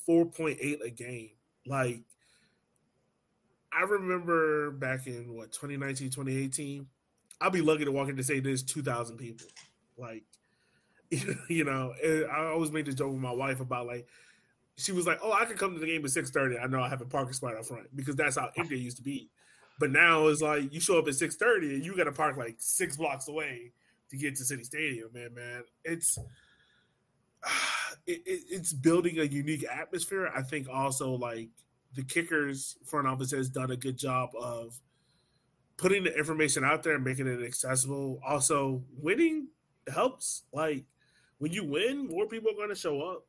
four point eight a game. Like I remember back in what 2019, 2018, I'll be lucky to walk in to say there's two thousand people. Like you know, I always made this joke with my wife about like she was like, "Oh, I could come to the game at six thirty. I know I have a parking spot out front because that's how empty it used to be." But now it's like you show up at six thirty and you got to park like six blocks away to get to City Stadium. Man, man, it's it, it, it's building a unique atmosphere. I think also like the kickers front office has done a good job of putting the information out there and making it accessible. Also, winning helps. Like when you win, more people are going to show up.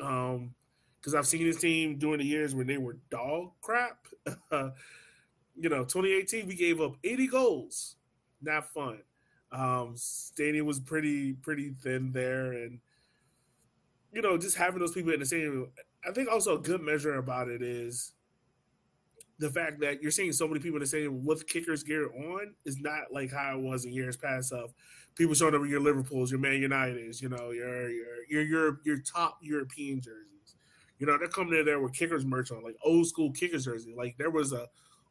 Um, because I've seen this team during the years when they were dog crap. you know, 2018 we gave up 80 goals. Not fun. Um, stadium was pretty pretty thin there, and you know, just having those people in the stadium. I think also a good measure about it is the fact that you're seeing so many people in the stadium with kickers gear on is not like how it was in years past of people showing up with your Liverpools, your Man Uniteds, you know, your your your your, your top European jerseys. You know, they're coming in there with kickers merch on, like old school kickers jersey. Like there was a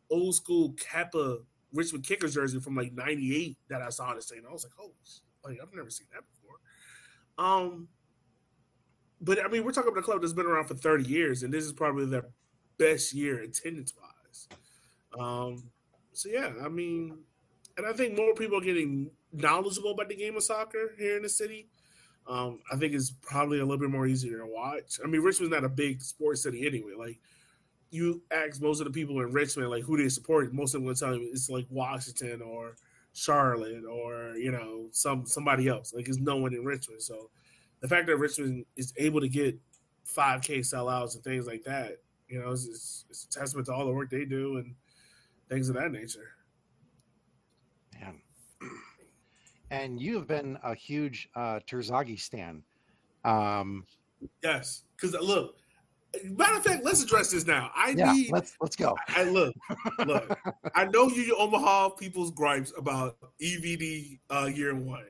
old school Kappa Richmond kickers jersey from like '98 that I saw in the stadium. I was like, oh, like I've never seen that before. Um, but I mean, we're talking about a club that's been around for 30 years, and this is probably their best year attendance wise. Um, so yeah, I mean, and I think more people are getting knowledgeable about the game of soccer here in the city. Um, I think it's probably a little bit more easier to watch. I mean, Richmond's not a big sports city anyway. Like, you ask most of the people in Richmond, like who they support, most of them will tell you it's like Washington or Charlotte or you know some somebody else. Like, it's no one in Richmond. So, the fact that Richmond is able to get 5K sellouts and things like that, you know, it's, it's a testament to all the work they do and things of that nature. Man. And you have been a huge uh, Terzaghi stan. Um, yes, because look, matter of fact, let's address this now. I yeah, need. let's let's go. I look, look. I know you, your Omaha people's gripes about EVD uh, year one.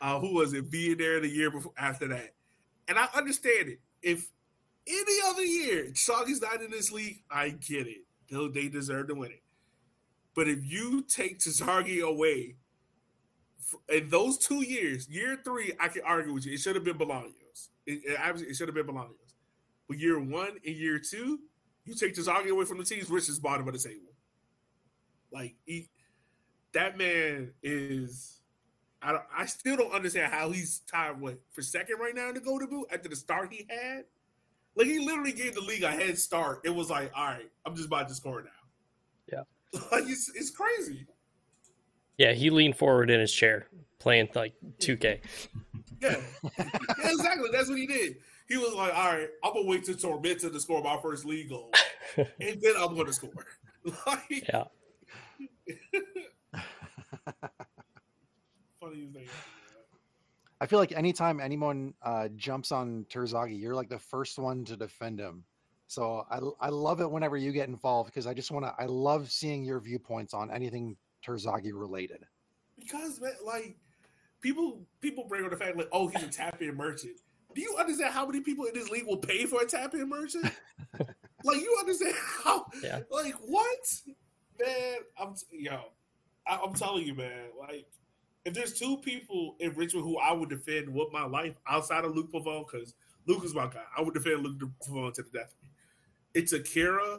Uh, who was it being there the year before after that? And I understand it. If any other year Chalky's not in this league, I get it. They, they deserve to win it. But if you take Terzaghi away in those two years, year three, I can argue with you. It should have been Bolaños. It, it, it should have been Bolaños. But year one and year two, you take Terzaghi away from the teams, Rich is bottom of the table. Like he, that man is. I I still don't understand how he's tied what for second right now in the Golden Boot after the start he had. Like he literally gave the league a head start. It was like, all right, I'm just about to score now. Yeah, like it's, it's crazy. Yeah, he leaned forward in his chair playing like 2K. Yeah. yeah, exactly. That's what he did. He was like, all right, I'm gonna wait till Tormenta to score my first league goal, and then I'm gonna score. like, yeah. funny thing. I feel like anytime anyone uh, jumps on Terzaghi, you're like the first one to defend him. So I, I love it whenever you get involved because I just want to. I love seeing your viewpoints on anything Terzaghi related. Because man, like people people bring on the fact like, oh, he's a tap in merchant. Do you understand how many people in this league will pay for a tap in merchant? like you understand how? Yeah. Like what? Man, I'm yo, I, I'm telling you, man. Like if there's two people in Richmond who I would defend with my life outside of Luke Pavone, because Luke is my guy, I would defend Luke Pavone to the death. It's Akira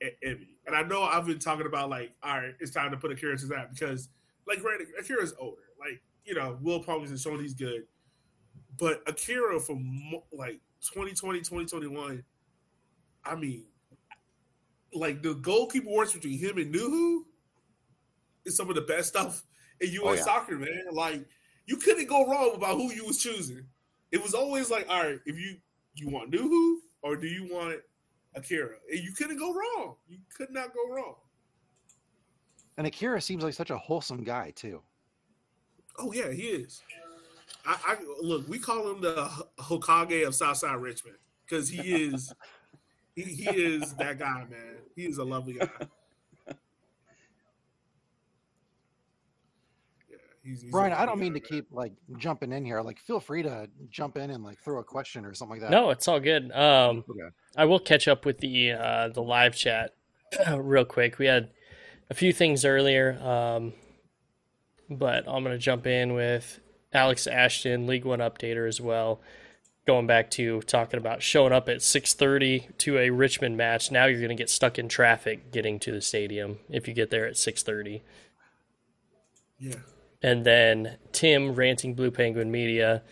and Emmy. And I know I've been talking about like, all right, it's time to put Akira to that because, like, granted, Akira's older. Like, you know, Will has shown he's good. But Akira from like 2020, 2021, I mean, like the goalkeeper works between him and Nuhu is some of the best stuff in U.S. Oh, yeah. soccer, man. Like you couldn't go wrong about who you was choosing. It was always like, all right, if you you want Nuhu or do you want Akira? You couldn't go wrong. You could not go wrong. And Akira seems like such a wholesome guy too. Oh yeah, he is. I, I look. We call him the Hokage of Southside Richmond because he is. he, he is that guy, man. He is a lovely guy. Yeah, he's, he's Brian, I don't mean to man. keep like jumping in here. Like, feel free to jump in and like throw a question or something like that. No, it's all good. Um, Okay. I will catch up with the uh, the live chat real quick. We had a few things earlier, um, but I'm going to jump in with Alex Ashton, League One updater as well. Going back to talking about showing up at 6:30 to a Richmond match. Now you're going to get stuck in traffic getting to the stadium if you get there at 6:30. Yeah, And then Tim ranting Blue Penguin Media,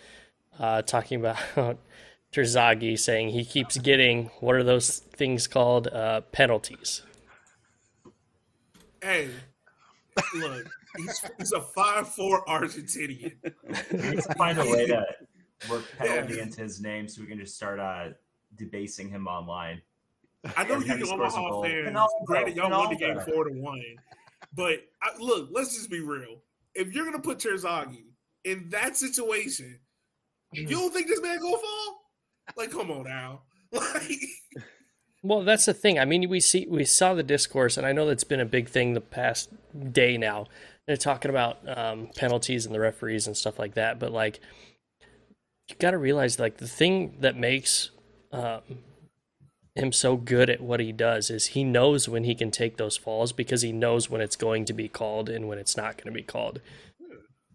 uh, talking about Terzaghi saying he keeps getting what are those things called uh, penalties. Hey, look, he's, he's a five four Argentinian. He needs to find a way to work penalty Yeah. into his name so we can just start uh, debasing him online. I know Every time you he scores a Omaha goal. fans. Granted, y'all won the game Ronaldo. four to one, but I, look, let's just be real. If you're gonna put Terzaghi in that situation, you don't think this man gonna fall? Like, come on now. Like, Well, that's the thing. I mean, we see we saw the discourse, and I know that's been a big thing the past day now. They're talking about um, penalties and the referees and stuff like that. But like, you got to realize, like, the thing that makes um, him so good at what he does is he knows when he can take those falls because he knows when it's going to be called and when it's not going to be called.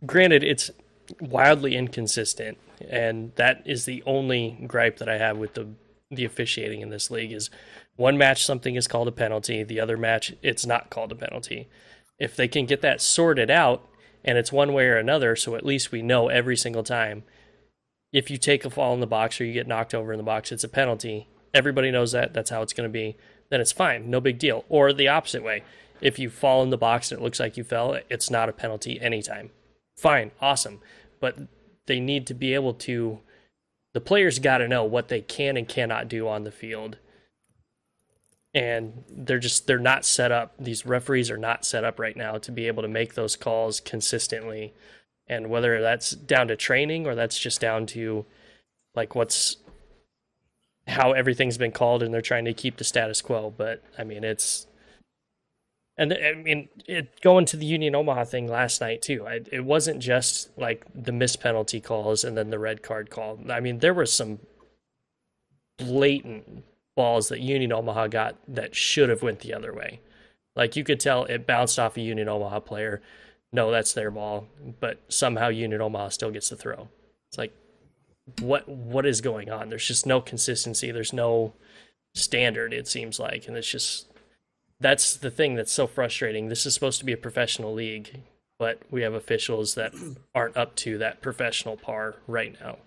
Granted, it's wildly inconsistent, and that is the only gripe that I have with the the officiating in this league is one match something is called a penalty, the other match it's not called a penalty. If they can get that sorted out and it's one way or another, so at least we know every single time if you take a fall in the box or you get knocked over in the box, it's a penalty. Everybody knows that. That's how it's going to be. Then it's fine. No big deal. Or the opposite way. If you fall in the box and it looks like you fell, it's not a penalty anytime. Fine. Awesome. But they need to be able to the players got to know what they can and cannot do on the field and they're just they're not set up these referees are not set up right now to be able to make those calls consistently and whether that's down to training or that's just down to like what's how everything's been called and they're trying to keep the status quo but i mean it's and I mean, it, going to the Union Omaha thing last night too. I, it wasn't just like the missed penalty calls and then the red card call. I mean, there were some blatant balls that Union Omaha got that should have went the other way. Like you could tell it bounced off a Union Omaha player. No, that's their ball, but somehow Union Omaha still gets the throw. It's like what what is going on? There's just no consistency. There's no standard. It seems like, and it's just that's the thing that's so frustrating. This is supposed to be a professional league, but we have officials that aren't up to that professional par right now.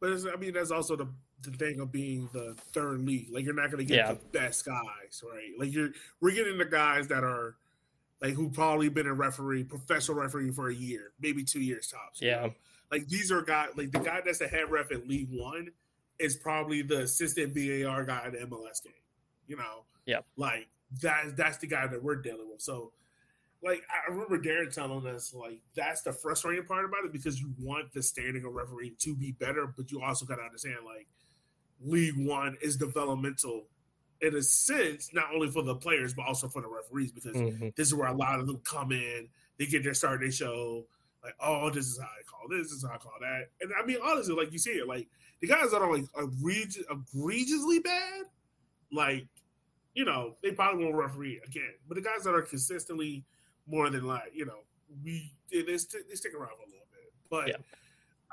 but it's, I mean, that's also the the thing of being the third league. Like, you're not gonna get Yeah. the best guys, right? Like, you're we're getting the guys that are like who probably been a referee, professional referee for a year, maybe two years tops. Yeah. know? Like these are guys like the guy that's the head ref in League One is probably the assistant VAR guy in the MLS game. You know? yeah, Like that that's the guy that we're dealing with. So like I remember Darren telling us like that's the frustrating part about it because you want the standing of refereeing to be better, but you also gotta understand like League One is developmental in a sense, not only for the players but also for the referees because Mhm. this is where a lot of them come in. They get their start. They show like, oh, this is how I call this. This is how I call that. And I mean, honestly, like you see it, like the guys that are like egregious, egregiously bad, like you know, they probably won't referee again. But the guys that are consistently more than like, you know, we they, they, st- they stick around for a little bit. But Yeah.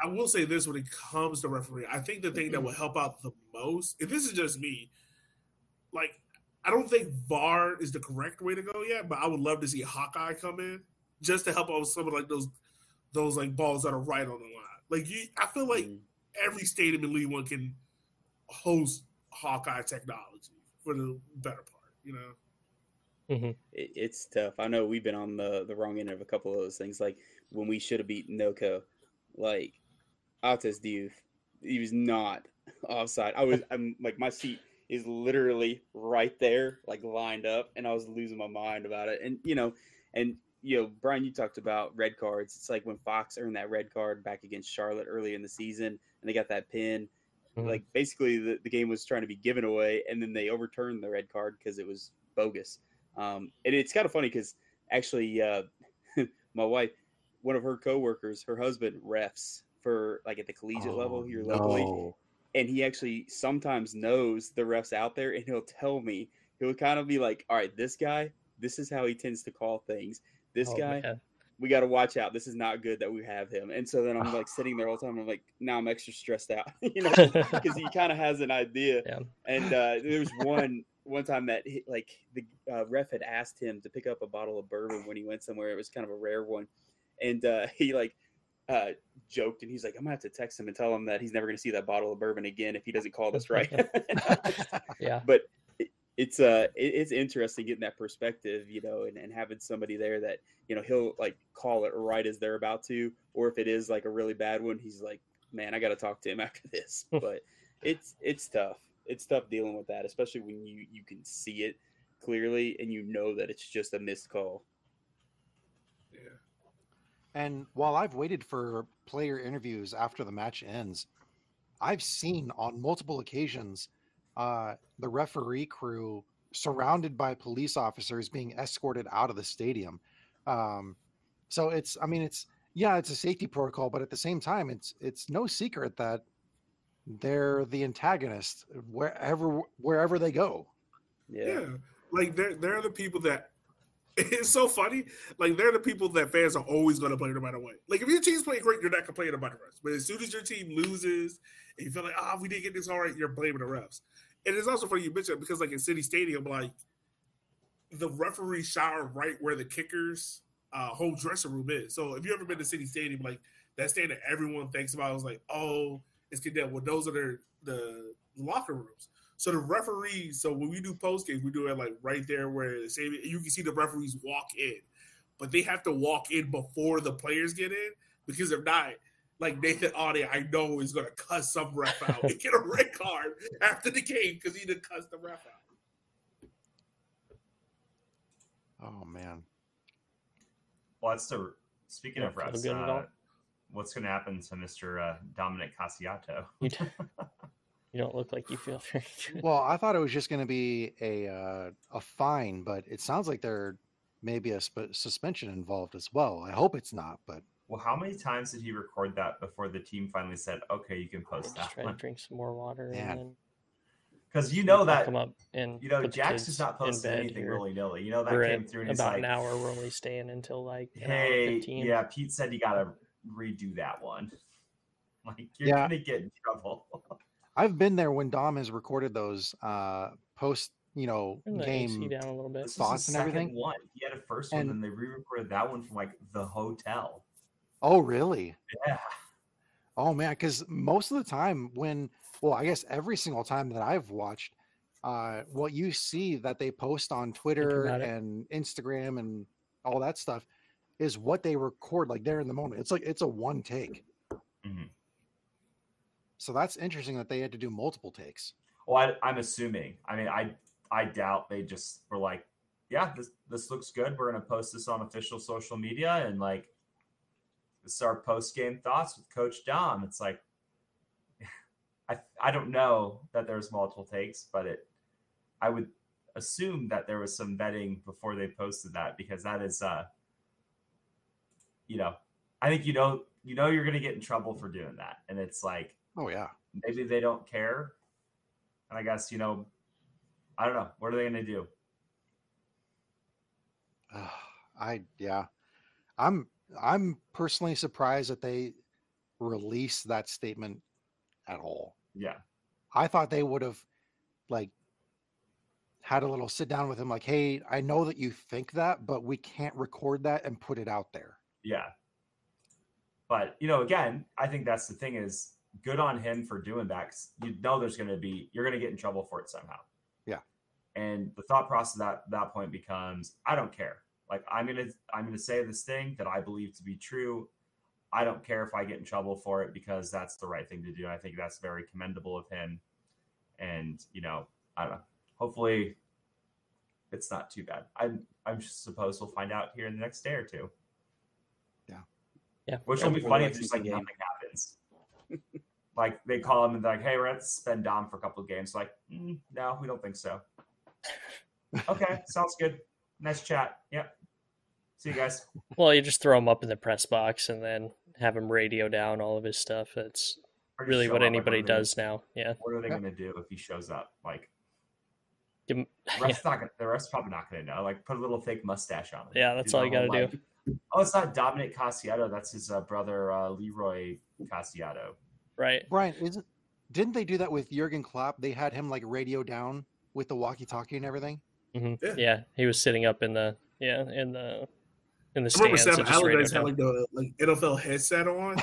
I will say this when it comes to referee, I think the thing that mm-hmm. will help out the most, and this is just me, like I don't think VAR is the correct way to go yet, but I would love to see Hawkeye come in just to help out with some of like those those like balls that are right on the line. Like you, I feel like Mm. every stadium in League One can host Hawkeye technology for the better part. You know, it, it's tough. I know we've been on the the wrong end of a couple of those things. Like when we should have beaten Noco, like Altus Diouf, he was not offside. I was, I'm like my seat is literally right there, like lined up, and I was losing my mind about it. And you know, and you know, Brian, you talked about red cards. It's like when Fox earned that red card back against Charlotte early in the season, and they got that pin. Mhm. Like basically, the, the game was trying to be given away, and then they overturned the red card because it was bogus. Um, and it's kind of funny because actually, uh, my wife, one of her coworkers, her husband refs for like at the collegiate level here locally, no. and he actually sometimes knows the refs out there, and he'll tell me he'll kind of be like, "All right, this guy, this is how he tends to call things. This Oh, guy, man. we got to watch out. This is not good that we have him." And so then I'm like sitting there all the time. I'm like, now I'm extra stressed out, you know, because he kind of has an idea. Yeah. And uh, there was one one time that he, like the uh, ref had asked him to pick up a bottle of bourbon when he went somewhere. It was kind of a rare one, and uh, he like uh, joked and he's like, I'm gonna have to text him and tell him that he's never gonna see that bottle of bourbon again if he doesn't call this right. Yeah. but it's uh it's interesting getting that perspective, you know, and, and having somebody there that you know he'll like call it right as they're about to, or if it is like a really bad one, he's like, man, I got to talk to him after this. but it's it's tough. It's tough dealing with that, especially when you you can see it clearly and you know that it's just a missed call. Yeah. And while I've waited for player interviews after the match ends, I've seen on multiple occasions uh, the referee crew surrounded by police officers being escorted out of the stadium. Um, so it's, I mean, it's yeah, it's a safety protocol, but at the same time, it's it's no secret that they're the antagonist wherever wherever they go. Yeah. Yeah. Like they're they're the people that it's so funny. Like they're the people that fans are always gonna play no matter what. Like if your team's playing great, you're not complaining about the refs. But as soon as your team loses and you feel like, ah, we didn't get this all right, you're blaming the refs. And it's also funny you mentioned because like in City Stadium, like the referee shower right where the kickers uh whole dressing room is. So if you ever been to City Stadium, like that stand that everyone thinks about is like, oh, it's condemned. Well, those are their the locker rooms. So the referees, so when we do post games, we do it like right there where the same you can see the referees walk in, but they have to walk in before the players get in because if not, like Nathan Audie, I know is gonna cuss some ref out and get a red card after the game because he didn't cuss the ref out. Oh man, Well, that's the speaking You of refs. good at all? Uh, what's going to happen to Mister uh, Dominic Casciato? You, d- you don't look like you feel very good. Well, I thought it was just going to be a uh, a fine, but it sounds like there may be a sp- suspension involved as well. I hope it's not, but Well, how many times did he record that before the team finally said, "Okay, you can I post just that"? try to drink some more water Man. and Because you know that come up and you know put the Jax kids is not in posting anything here. willy nilly. You know that came through and he's about like, an hour. We're only staying until like "Hey, 15. yeah, Pete said you got to redo that one. Like you're Yeah. gonna get in trouble." I've been there when Dom has recorded those uh, post, you know, Turn the game. down a little bit. This is Thoughts and everything? one. He had a first And- one, and they re-recorded that one from like the hotel. Oh, really? Yeah, Oh man, because most of the time when, well, I guess every single time that I've watched, uh, what you see that they post on Twitter and Instagram and all that stuff is what they record like there in the moment. It's like it's a one take. Mhm. So that's interesting that they had to do multiple takes. Well, I, I'm assuming. I mean, I I doubt they just were like, yeah, this this looks good. We're gonna post this on official social media and like this is our post game thoughts with Coach Dom. It's like I I don't know that there's multiple takes, but it I would assume that there was some vetting before they posted that because that is uh you know I think you know you know you're gonna get in trouble for doing that. And it's like Oh yeah. maybe they don't care. And I guess, you know, I don't know. What are they going to do? Ugh, I yeah. I'm I'm personally surprised that they released that statement at all. Yeah. I thought they would have like had a little sit down with him like, "Hey, I know that you think that, but we can't record that and put it out there." Yeah. But, you know, again, I think that's the thing is good on him for doing that. you know, there's going to be, you're going to get in trouble for it somehow. Yeah. And the thought process at that point becomes, I don't care. Like I'm going to, I'm going to say this thing that I believe to be true. I don't care if I get in trouble for it because that's the right thing to do. I think that's very commendable of him. And, you know, I don't know. Hopefully it's not too bad. I'm, I'm suppose we'll find out here in the next day or two. Yeah. Yeah. Which Yeah, will be funny if Lexington just like game. nothing happens. like they call him and they're like, "Hey, we're going to spend Dom for a couple of games." Like, mm, no, we don't think so. okay, sounds good. Nice chat. Yep. See you guys. Well, you just throw him up in the press box and then have him radio down all of his stuff. That's really what up, like, anybody are they gonna- does now. Yeah. What are they Yeah. going to do if he shows up? Like, Give him, the ref's not gonna, the ref's probably not going to know. Like, put a little fake mustache on him. Yeah, that's Do all you gotta do. oh, it's not Dominic Casciato. That's his uh, brother uh, Leroy Casciato. right. Brian, isn't didn't they do that with Jurgen Klopp? They had him like radio down with the walkie-talkie and everything. Hmm Yeah. Yeah. He was sitting up in the, yeah, in the, in the I remember stands. Sam just Allardyce had like the like NFL headset on,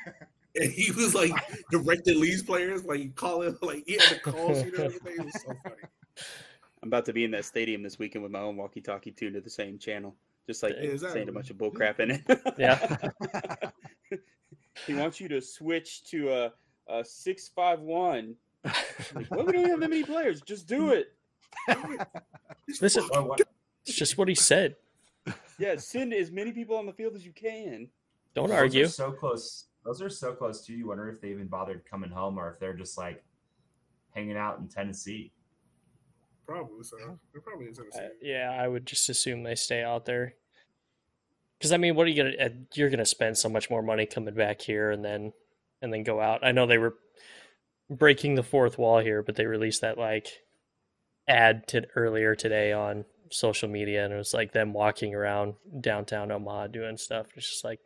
and he was like directing Leeds players, like calling, like he had the call sheet and everything. It was so funny. I'm about to be in that stadium this weekend with my own walkie-talkie tuned to the same channel, just like Yeah, exactly. saying a bunch of bull crap in it. Yeah. he wants you to switch to a, a six five one. Like, well, we don't have that many players. Just do it. This is—it's just what he said. Yeah, send as many people on the field as you can. Don't those argue. So close. Those are so close too. You wonder if they even bothered coming home or if they're just like hanging out in Tennessee. Probably so. They're probably in Tennessee. Uh, yeah, I would just assume they stay out there. Because I mean, what are you gonna? uh, You're gonna spend so much more money coming back here and then and then go out. I know they were breaking the fourth wall here, but they released that like ad to earlier today on social media, and it was like them walking around downtown Omaha doing stuff. It's just like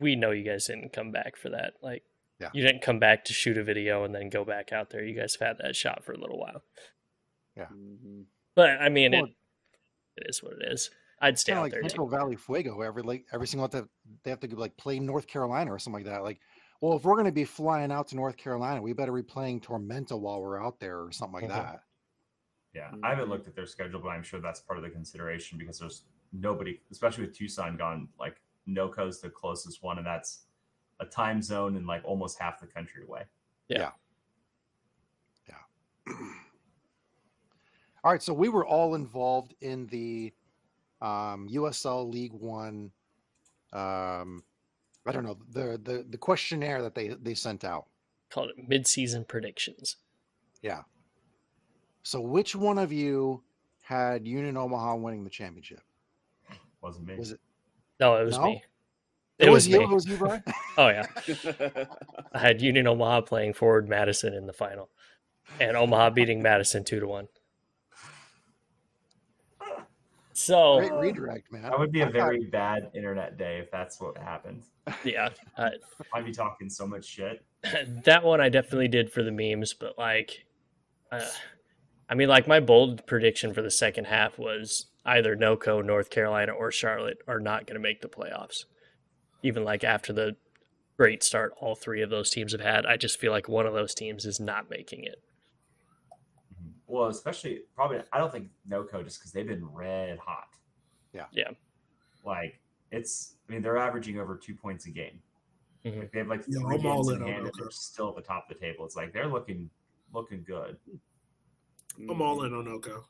we know you guys didn't come back for that. Like, Yeah. you didn't come back to shoot a video and then go back out there. You guys have had that shot for a little while. Mhm. But I mean, Well, it, it is what it is. I'd stay out like there. Central Too. Valley Fuego. Every like every single time they have to like play North Carolina or something like that. Like, well, if we're going to be flying out to North Carolina, we better be playing Tormenta while we're out there or something like Mhm. that. Yeah, I haven't Mhm. looked at their schedule, but I'm sure that's part of the consideration because there's nobody, especially with Tucson gone, like NOCO's the closest one, and that's a time zone and like almost half the country away. Yeah. Yeah. yeah. all right, so we were all involved in the um, USL League One. Um, I don't know the the the questionnaire that they they sent out. Called it mid-season predictions. Yeah. So which one of you had Union Omaha winning the championship? Wasn't me. Was it? No, it was No? me. It, was, you. me. It was you, Brian. Oh yeah, I had Union Omaha playing forward Madison in the final, and Omaha beating Madison two to one. So Great redirect, man. That would be a very bad internet day if that's what happened. yeah, uh, I'd be talking so much shit. that one I definitely did for the memes, but like, uh, I mean, like my bold prediction for the second half was either NoCo, North Carolina, or Charlotte are not going to make the playoffs. Even like after the great start all three of those teams have had, I just feel like one of those teams is not making it. Well, especially probably, I don't think NOCO just because they've been red hot. Yeah. Yeah. Like it's, I mean, they're averaging over two points a game. Mhm. Like they have like three I'm all games in in hand, and they're still at the top of the table. It's like they're looking looking good. I'm all in on Oko.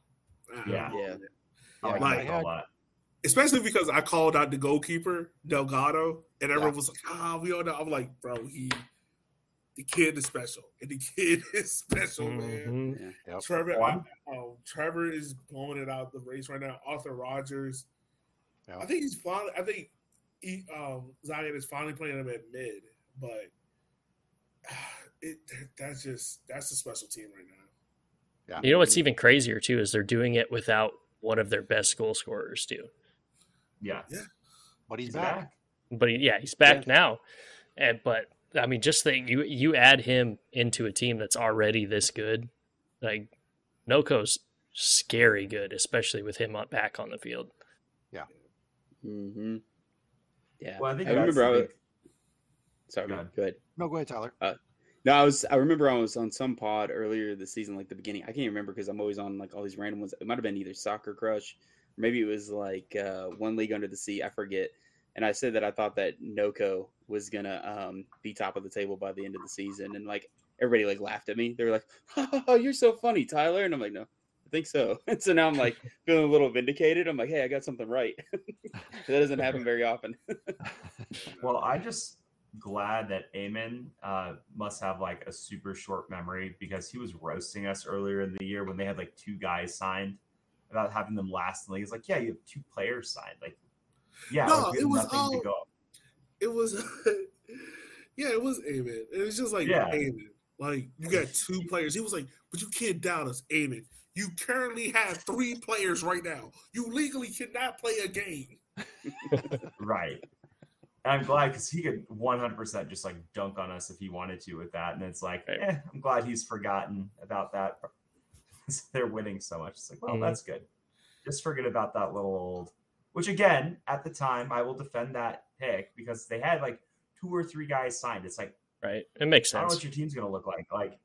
Yeah. Yeah. I like, Like- that a lot. Especially because I called out the goalkeeper, Delgado, and everyone Yeah. was like, ah, we all know. I'm like, bro, he, the kid is special. And the kid is special, man. Mhm. Yep. Trevor, Oh, oh, Trevor is blowing it out the race right now. Arthur Rogers, Yeah. I think he's finally. I think he, um, Zion is finally playing him at mid, but it that's just that's a special team right now. You know what's even crazier too is they're doing it without one of their best goal scorers too. Yeah. But he's, He's back. back. But he- yeah, he's back now. And but I mean, just think you you add him into a team that's already this good, like NoCo's scary good, especially with him up back on the field. Yeah. hmm Yeah. Well, I think I remember. I was, sorry, Go man. ahead. Go ahead. No, go ahead, Tyler. No, I was. I remember I was on some pod earlier this season, like the beginning. I can't remember because I'm always on like all these random ones. It might have been either Soccer Crush, or maybe it was like uh, One League Under the Sea. I forget. And I said that I thought that Noco was gonna um, be top of the table by the end of the season, and like everybody like laughed at me. They were like, "Oh, you're so funny, Tyler," and I'm like, "No, I think so." And so now I'm like feeling a little vindicated. I'm like, "Hey, I got something right." that doesn't happen very often. Well, I just glad that Eamon uh, must have like a super short memory because he was roasting us earlier in the year when they had like two guys signed about having them last in the league. He's like, yeah, you have two players signed. Like, yeah, No, it was all-. It was, yeah, it was Eamon. It was just like Yeah. Eamon. Like you got two players. He was like, but you can't doubt us, Eamon. You currently have three players right now. You legally cannot play a game. Right. And I'm glad because he could 100% just like dunk on us if he wanted to with that. And it's like, Right. eh, I'm glad he's forgotten about that. They're winning so much. It's like, well, Mhm. that's good. Just forget about that little old, which again, at the time, I will defend that pick because they had like two or three guys signed. It's like Right. It makes I don't know what your team's gonna look like. Like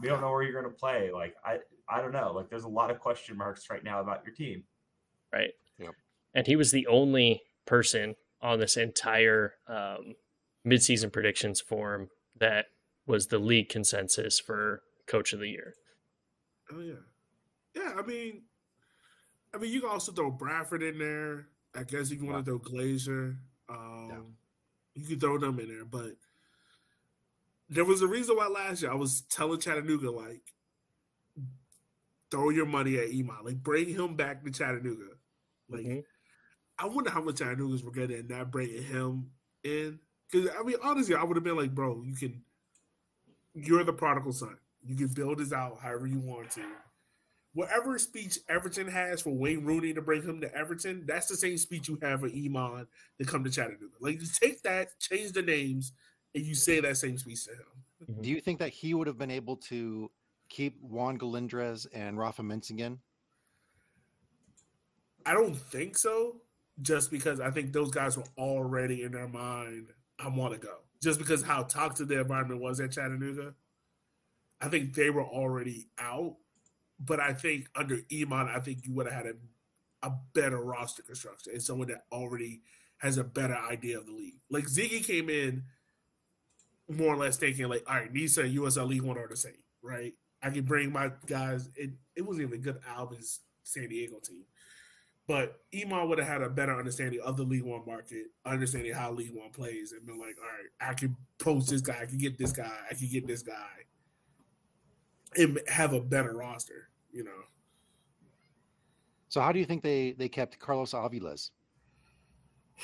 we don't know where you're gonna play. Like I I don't know. Like there's a lot of question marks right now about your team. Right. Yep. And he was the only person on this entire um, midseason predictions form that was the league consensus for coach of the year. Oh yeah, yeah. I mean, I mean, you can also throw Bradford in there. I guess you want to throw Glaeser, Um, You can throw them in there, but there was a reason why last year I was telling Chattanooga like, throw your money at Eamon, like bring him back to Chattanooga. Like, Mhm. I wonder how much Chattanoogas were getting and not bringing him in. Because I mean, honestly, I would have been like, bro, you can. You're the prodigal son. You can build this out however you want to. Whatever speech Everton has for Wayne Rooney to bring him to Everton, that's the same speech you have for Eamon to come to Chattanooga. Like, you take that, change the names, and you say that same speech to him. Do you think that he would have been able to keep Juan Galindrez and Rafa Mentzingen? I don't think so, just because I think those guys were already in their mind, I want to go. Just because how toxic the environment was at Chattanooga. I think they were already out. But I think under Eamon, I think you would have had a, a better roster construction and someone that already has a better idea of the league. Like Ziggy came in more or less thinking like, all right, NISA and USL League One are the same, right? I can bring my guys. It, it wasn't even good Albion's San Diego team. But Eamon would have had a better understanding of the League One market, understanding how League One plays, and been like, all right, I can post this guy, I can get this guy, I can get this guy, and have a better roster, you know. So how do you think they they kept Carlos Aviles?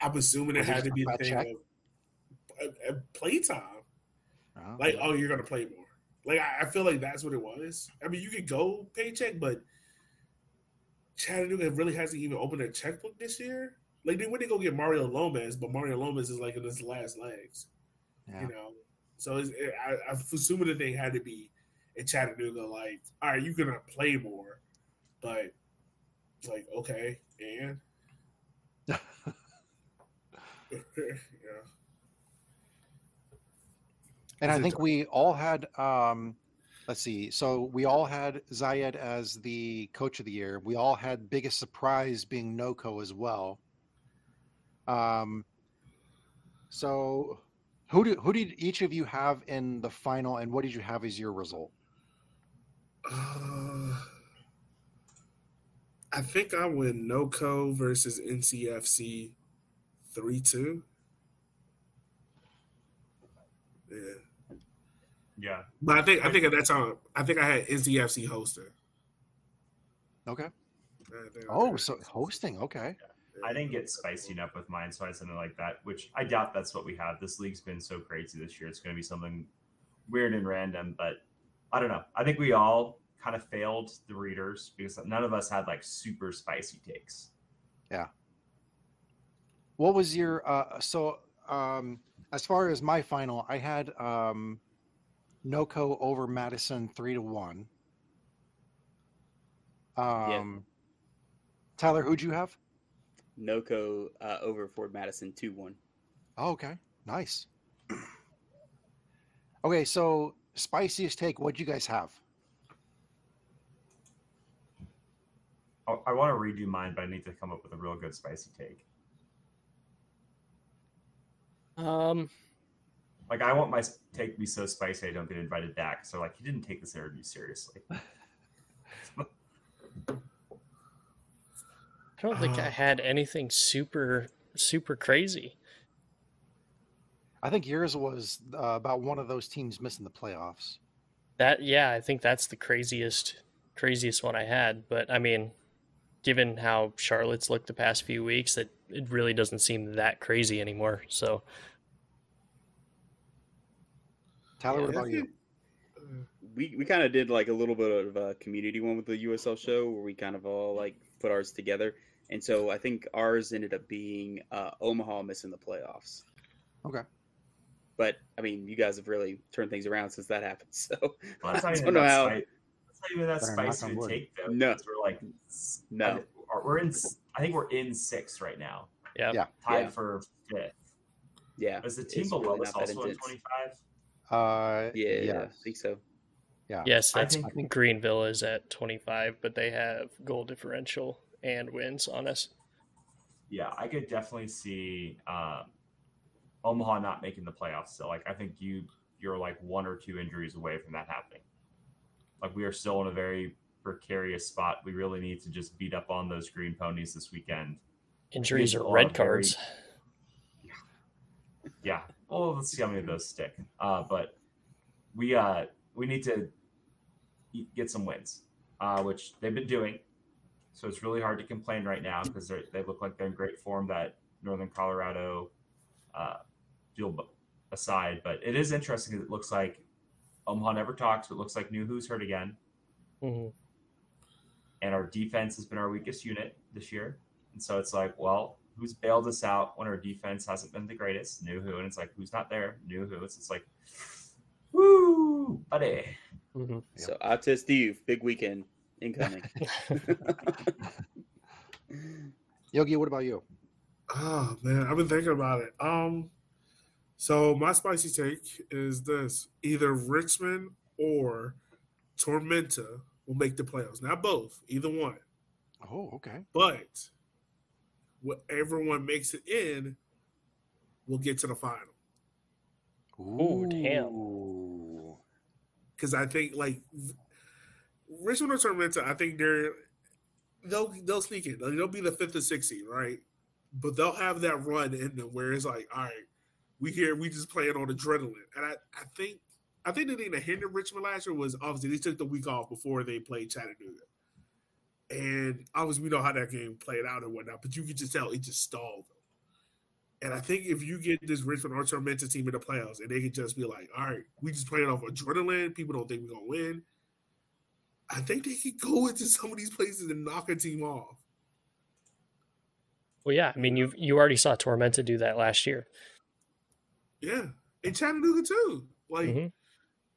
I'm assuming it had to be the fat thing of uh, uh, playtime. Uh, Like, oh, you're gonna play more. Like, I, I feel like that's what it was. I mean, you could go paycheck, but Chattanooga really hasn't even opened their checkbook this year. Like, they went to go get Mario Lopez, but Mario Lopez is like in his last legs, yeah. you know. So it's, it, I, I'm assuming the thing had to be in Chattanooga. Like, all right, you're gonna play more, but like, okay, and yeah. And I think we all had um let's see. So we all had Zayed as the coach of the year. We all had biggest surprise being NoCo as well. Um so who did who did each of you have in the final and what did you have as your result? Uh, I think I win NoCo versus NCFC three two. Yeah, Yeah. but I think I think at that time I think I had NCFC hosting. Okay. I think Oh, so hosting, okay. I didn't get spicy enough with mine, so I had something like that, which I doubt that's what we have. This league's been so crazy this year. It's going to be something weird and random, but I don't know. I think we all kind of failed the readers because none of us had like super spicy takes. Yeah. What was your uh so um as far as my final, I had um NoCo over Madison three to one. Um Tyler, who'd you have? NoCo uh, over Forward Madison two one. Oh, okay. Nice. Okay, so spiciest take, what'd you guys have? I, I want to redo mine, but I need to come up with a real good spicy take. Um, Like I want my take to be so spicy I don't get invited back. So like he didn't take this interview seriously. I don't think I Uh, had anything super super crazy. I think yours was uh, about one of those teams missing the playoffs. That yeah, I think that's the craziest craziest one I had. But I mean, given how Charlotte's looked the past few weeks, that it really doesn't seem that crazy anymore. So Tyler, what Yeah, I about you? We we kind of did like a little bit of a community one with the USL show where we kind of all like put ours together, and so I think ours ended up being uh, Omaha missing the playoffs. Okay. But I mean, you guys have really turned things around since that happened. So Well, that's not I even don't know that how. spi- that's not even that Better knock spicy to take though. No. We're like No. We're in. I think we're in six right now, yeah, Yeah. tied Yeah. for fifth. Yeah, Is the team it's below really us also at intense. 25? Uh, Yeah, yeah. I think so. Yeah. Yes, I that's think- Greenville is at 25, but they have goal differential and wins on us. Yeah, I could definitely see um, Omaha not making the playoffs. So, like, I think you you're like one or two injuries away from that happening. Like, we are still in a very precarious spot. We really need to just beat up on those green ponies this weekend. Injuries These are are red very- cards. Yeah. Well, let's see how many of those stick. Uh, but we uh we need to get some wins, uh, which they've been doing. So it's really hard to complain right now because they they look like they're in great form. That Northern Colorado uh, deal aside, but it is interesting. It looks like Omaha never talks. But it looks like New Who's hurt again, hmm and our defense has been our weakest unit this year. And so it's like, well, who's bailed us out when our defense hasn't been the greatest? New who? And it's like, who's not there? New who? It's, it's like, woo, buddy. hmm So Opta Steve, big weekend incoming. Yogi, what about you? Oh man, I've been thinking about it. Um, so my spicy take is this: either Richmond or Tormenta will make the playoffs. Not both, either one. Oh, okay. But whatever one makes it in will get to the final. Ooh, damn. Because I think like Richmond or Tormenta, I think they're they'll they'll sneak in. They'll be the fifth or sixth seed, right? But they'll have that run in them where it's like, all right, we here, we just playing on adrenaline. And I, I think I think the thing that hindered Richmond last year was obviously they took the week off before they played Chattanooga. And obviously we know how that game played out and whatnot, but you could just tell it just stalled. And I think if you get this Richmond or Tormenta team in the playoffs and they can just be like, all right, we just playing off adrenaline, people don't think we're gonna win. I think they could go into some of these places and knock a team off. Well, yeah. I mean, you you already saw Tormenta do that last year. Yeah, and Chattanooga too. Like, Mhm.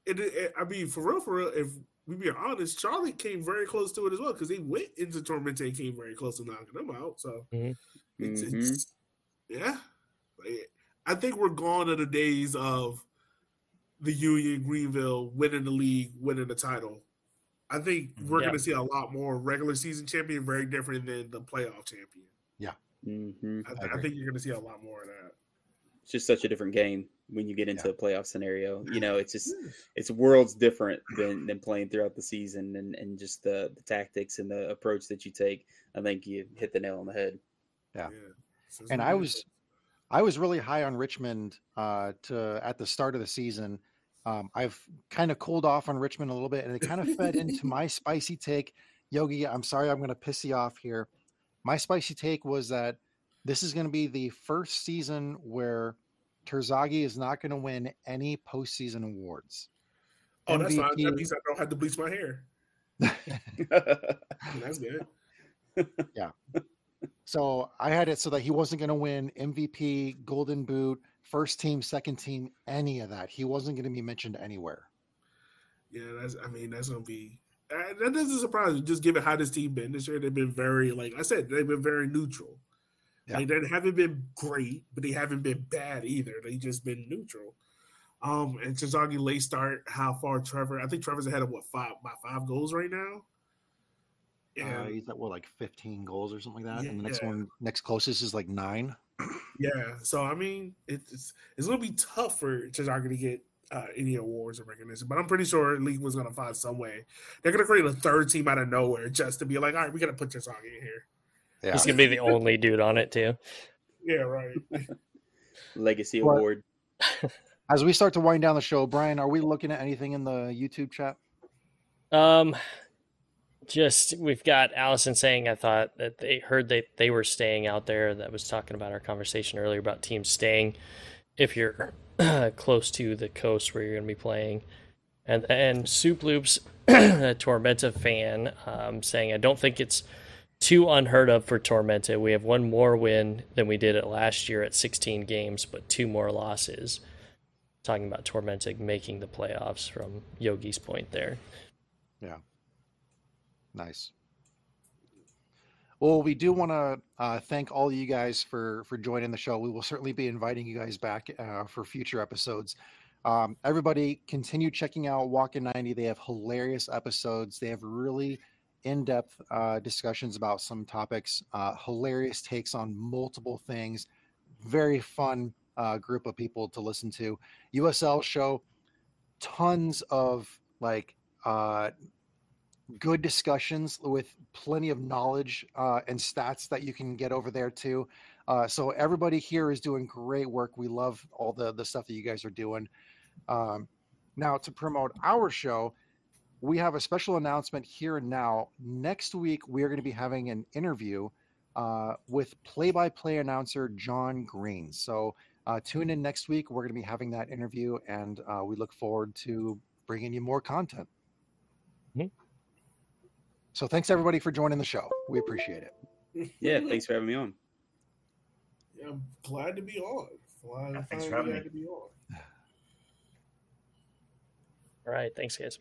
it, it- I mean, for real, for real. If we be honest, Charlotte came very close to it as well because they went into Tormenta and came very close to knocking them out. So, Mhm. it's, it's yeah. Like, I think we're gone to the days of the Union Greenville winning the league, winning the title. I think we're Yeah. going to see a lot more regular season champion, very different than the playoff champion. Mhm. I, I th- I agree. think you're going to see a lot more of that. It's just such a different game when you get into Yeah. a playoff scenario. You know, it's just it's worlds different than than playing throughout the season and and just the, the tactics and the approach that you take. I think you hit the nail on the head. Yeah. So it's And I was I was really high on Richmond uh, to at the start of the season. Um, I've kind of cooled off on Richmond a little bit, and it kind of fed into my spicy take. Yogi, I'm sorry, I'm going to piss you off here. My spicy take was that this is going to be the first season where Terzaghi is not going to win any postseason awards. Oh, that's fine. MVP That means I don't have to bleach my hair. That's good. Yeah. So I had it so that he wasn't going to win MVP, Golden Boot, first team, second team, any of that. He wasn't going to be mentioned anywhere. Yeah, that's. I mean, that's gonna be. Uh, that doesn't surprise me. Just given how this team been this year, they've been very, like I said, they've been very neutral. Yeah. Like they haven't been great, but they haven't been bad either. They just been neutral. Um, and Terzaghi late start. How far Trevor? I think Trevor's ahead of what five by five goals right now. Uh, Yeah, he's at what, like 15 goals or something like that. and the next Yeah. one, next closest is like nine. yeah. So I mean, it's it's gonna be tough for Terzaghi to get uh, any awards or recognition, but I'm pretty sure League was gonna find some way. They're gonna create a third team out of nowhere just to be like, all right, we gotta put Terzaghi in here. Yeah. He's gonna be the only dude on it too. Yeah, right. Legacy What? award. As we start to wind down the show, Bryan, are we looking at anything in the YouTube chat? Um, just we've got Allison saying I thought that they heard that they were staying out there. That was talking about our conversation earlier about teams staying if you're close to the coast where you're going to be playing. And and Soup Loops, a Tormenta fan, um, saying I don't think it's too unheard of for Tormenta. We have one more win than we did it last year at 16 games, but two more losses. Talking about Tormenta making the playoffs from Yogi's point there. Yeah. Nice. Well, we do want to uh, thank all you guys for for joining the show. We will certainly be inviting you guys back uh, for future episodes. Um, everybody, continue checking out Walkin' 90. They have hilarious episodes. They have really in-depth uh, discussions about some topics, uh, hilarious takes on multiple things. Very fun uh, group of people to listen to. USL show tons of like uh, good discussions with plenty of knowledge uh, and stats that you can get over there too. Uh, so everybody here is doing great work. We love all the the stuff that you guys are doing. Um, now to promote our show, we have a special announcement here and now. Next week we are going to be having an interview uh, with play-by-play announcer John Green. So uh, tune in next week. We're going to be having that interview, and uh, we look forward to bringing you more content. Mhm. So thanks everybody for joining the show. We appreciate it. Yeah, thanks for having me on. Yeah, I'm glad to be on. Glad, Yeah, thanks for having glad me. to be on. All right. Thanks, guys.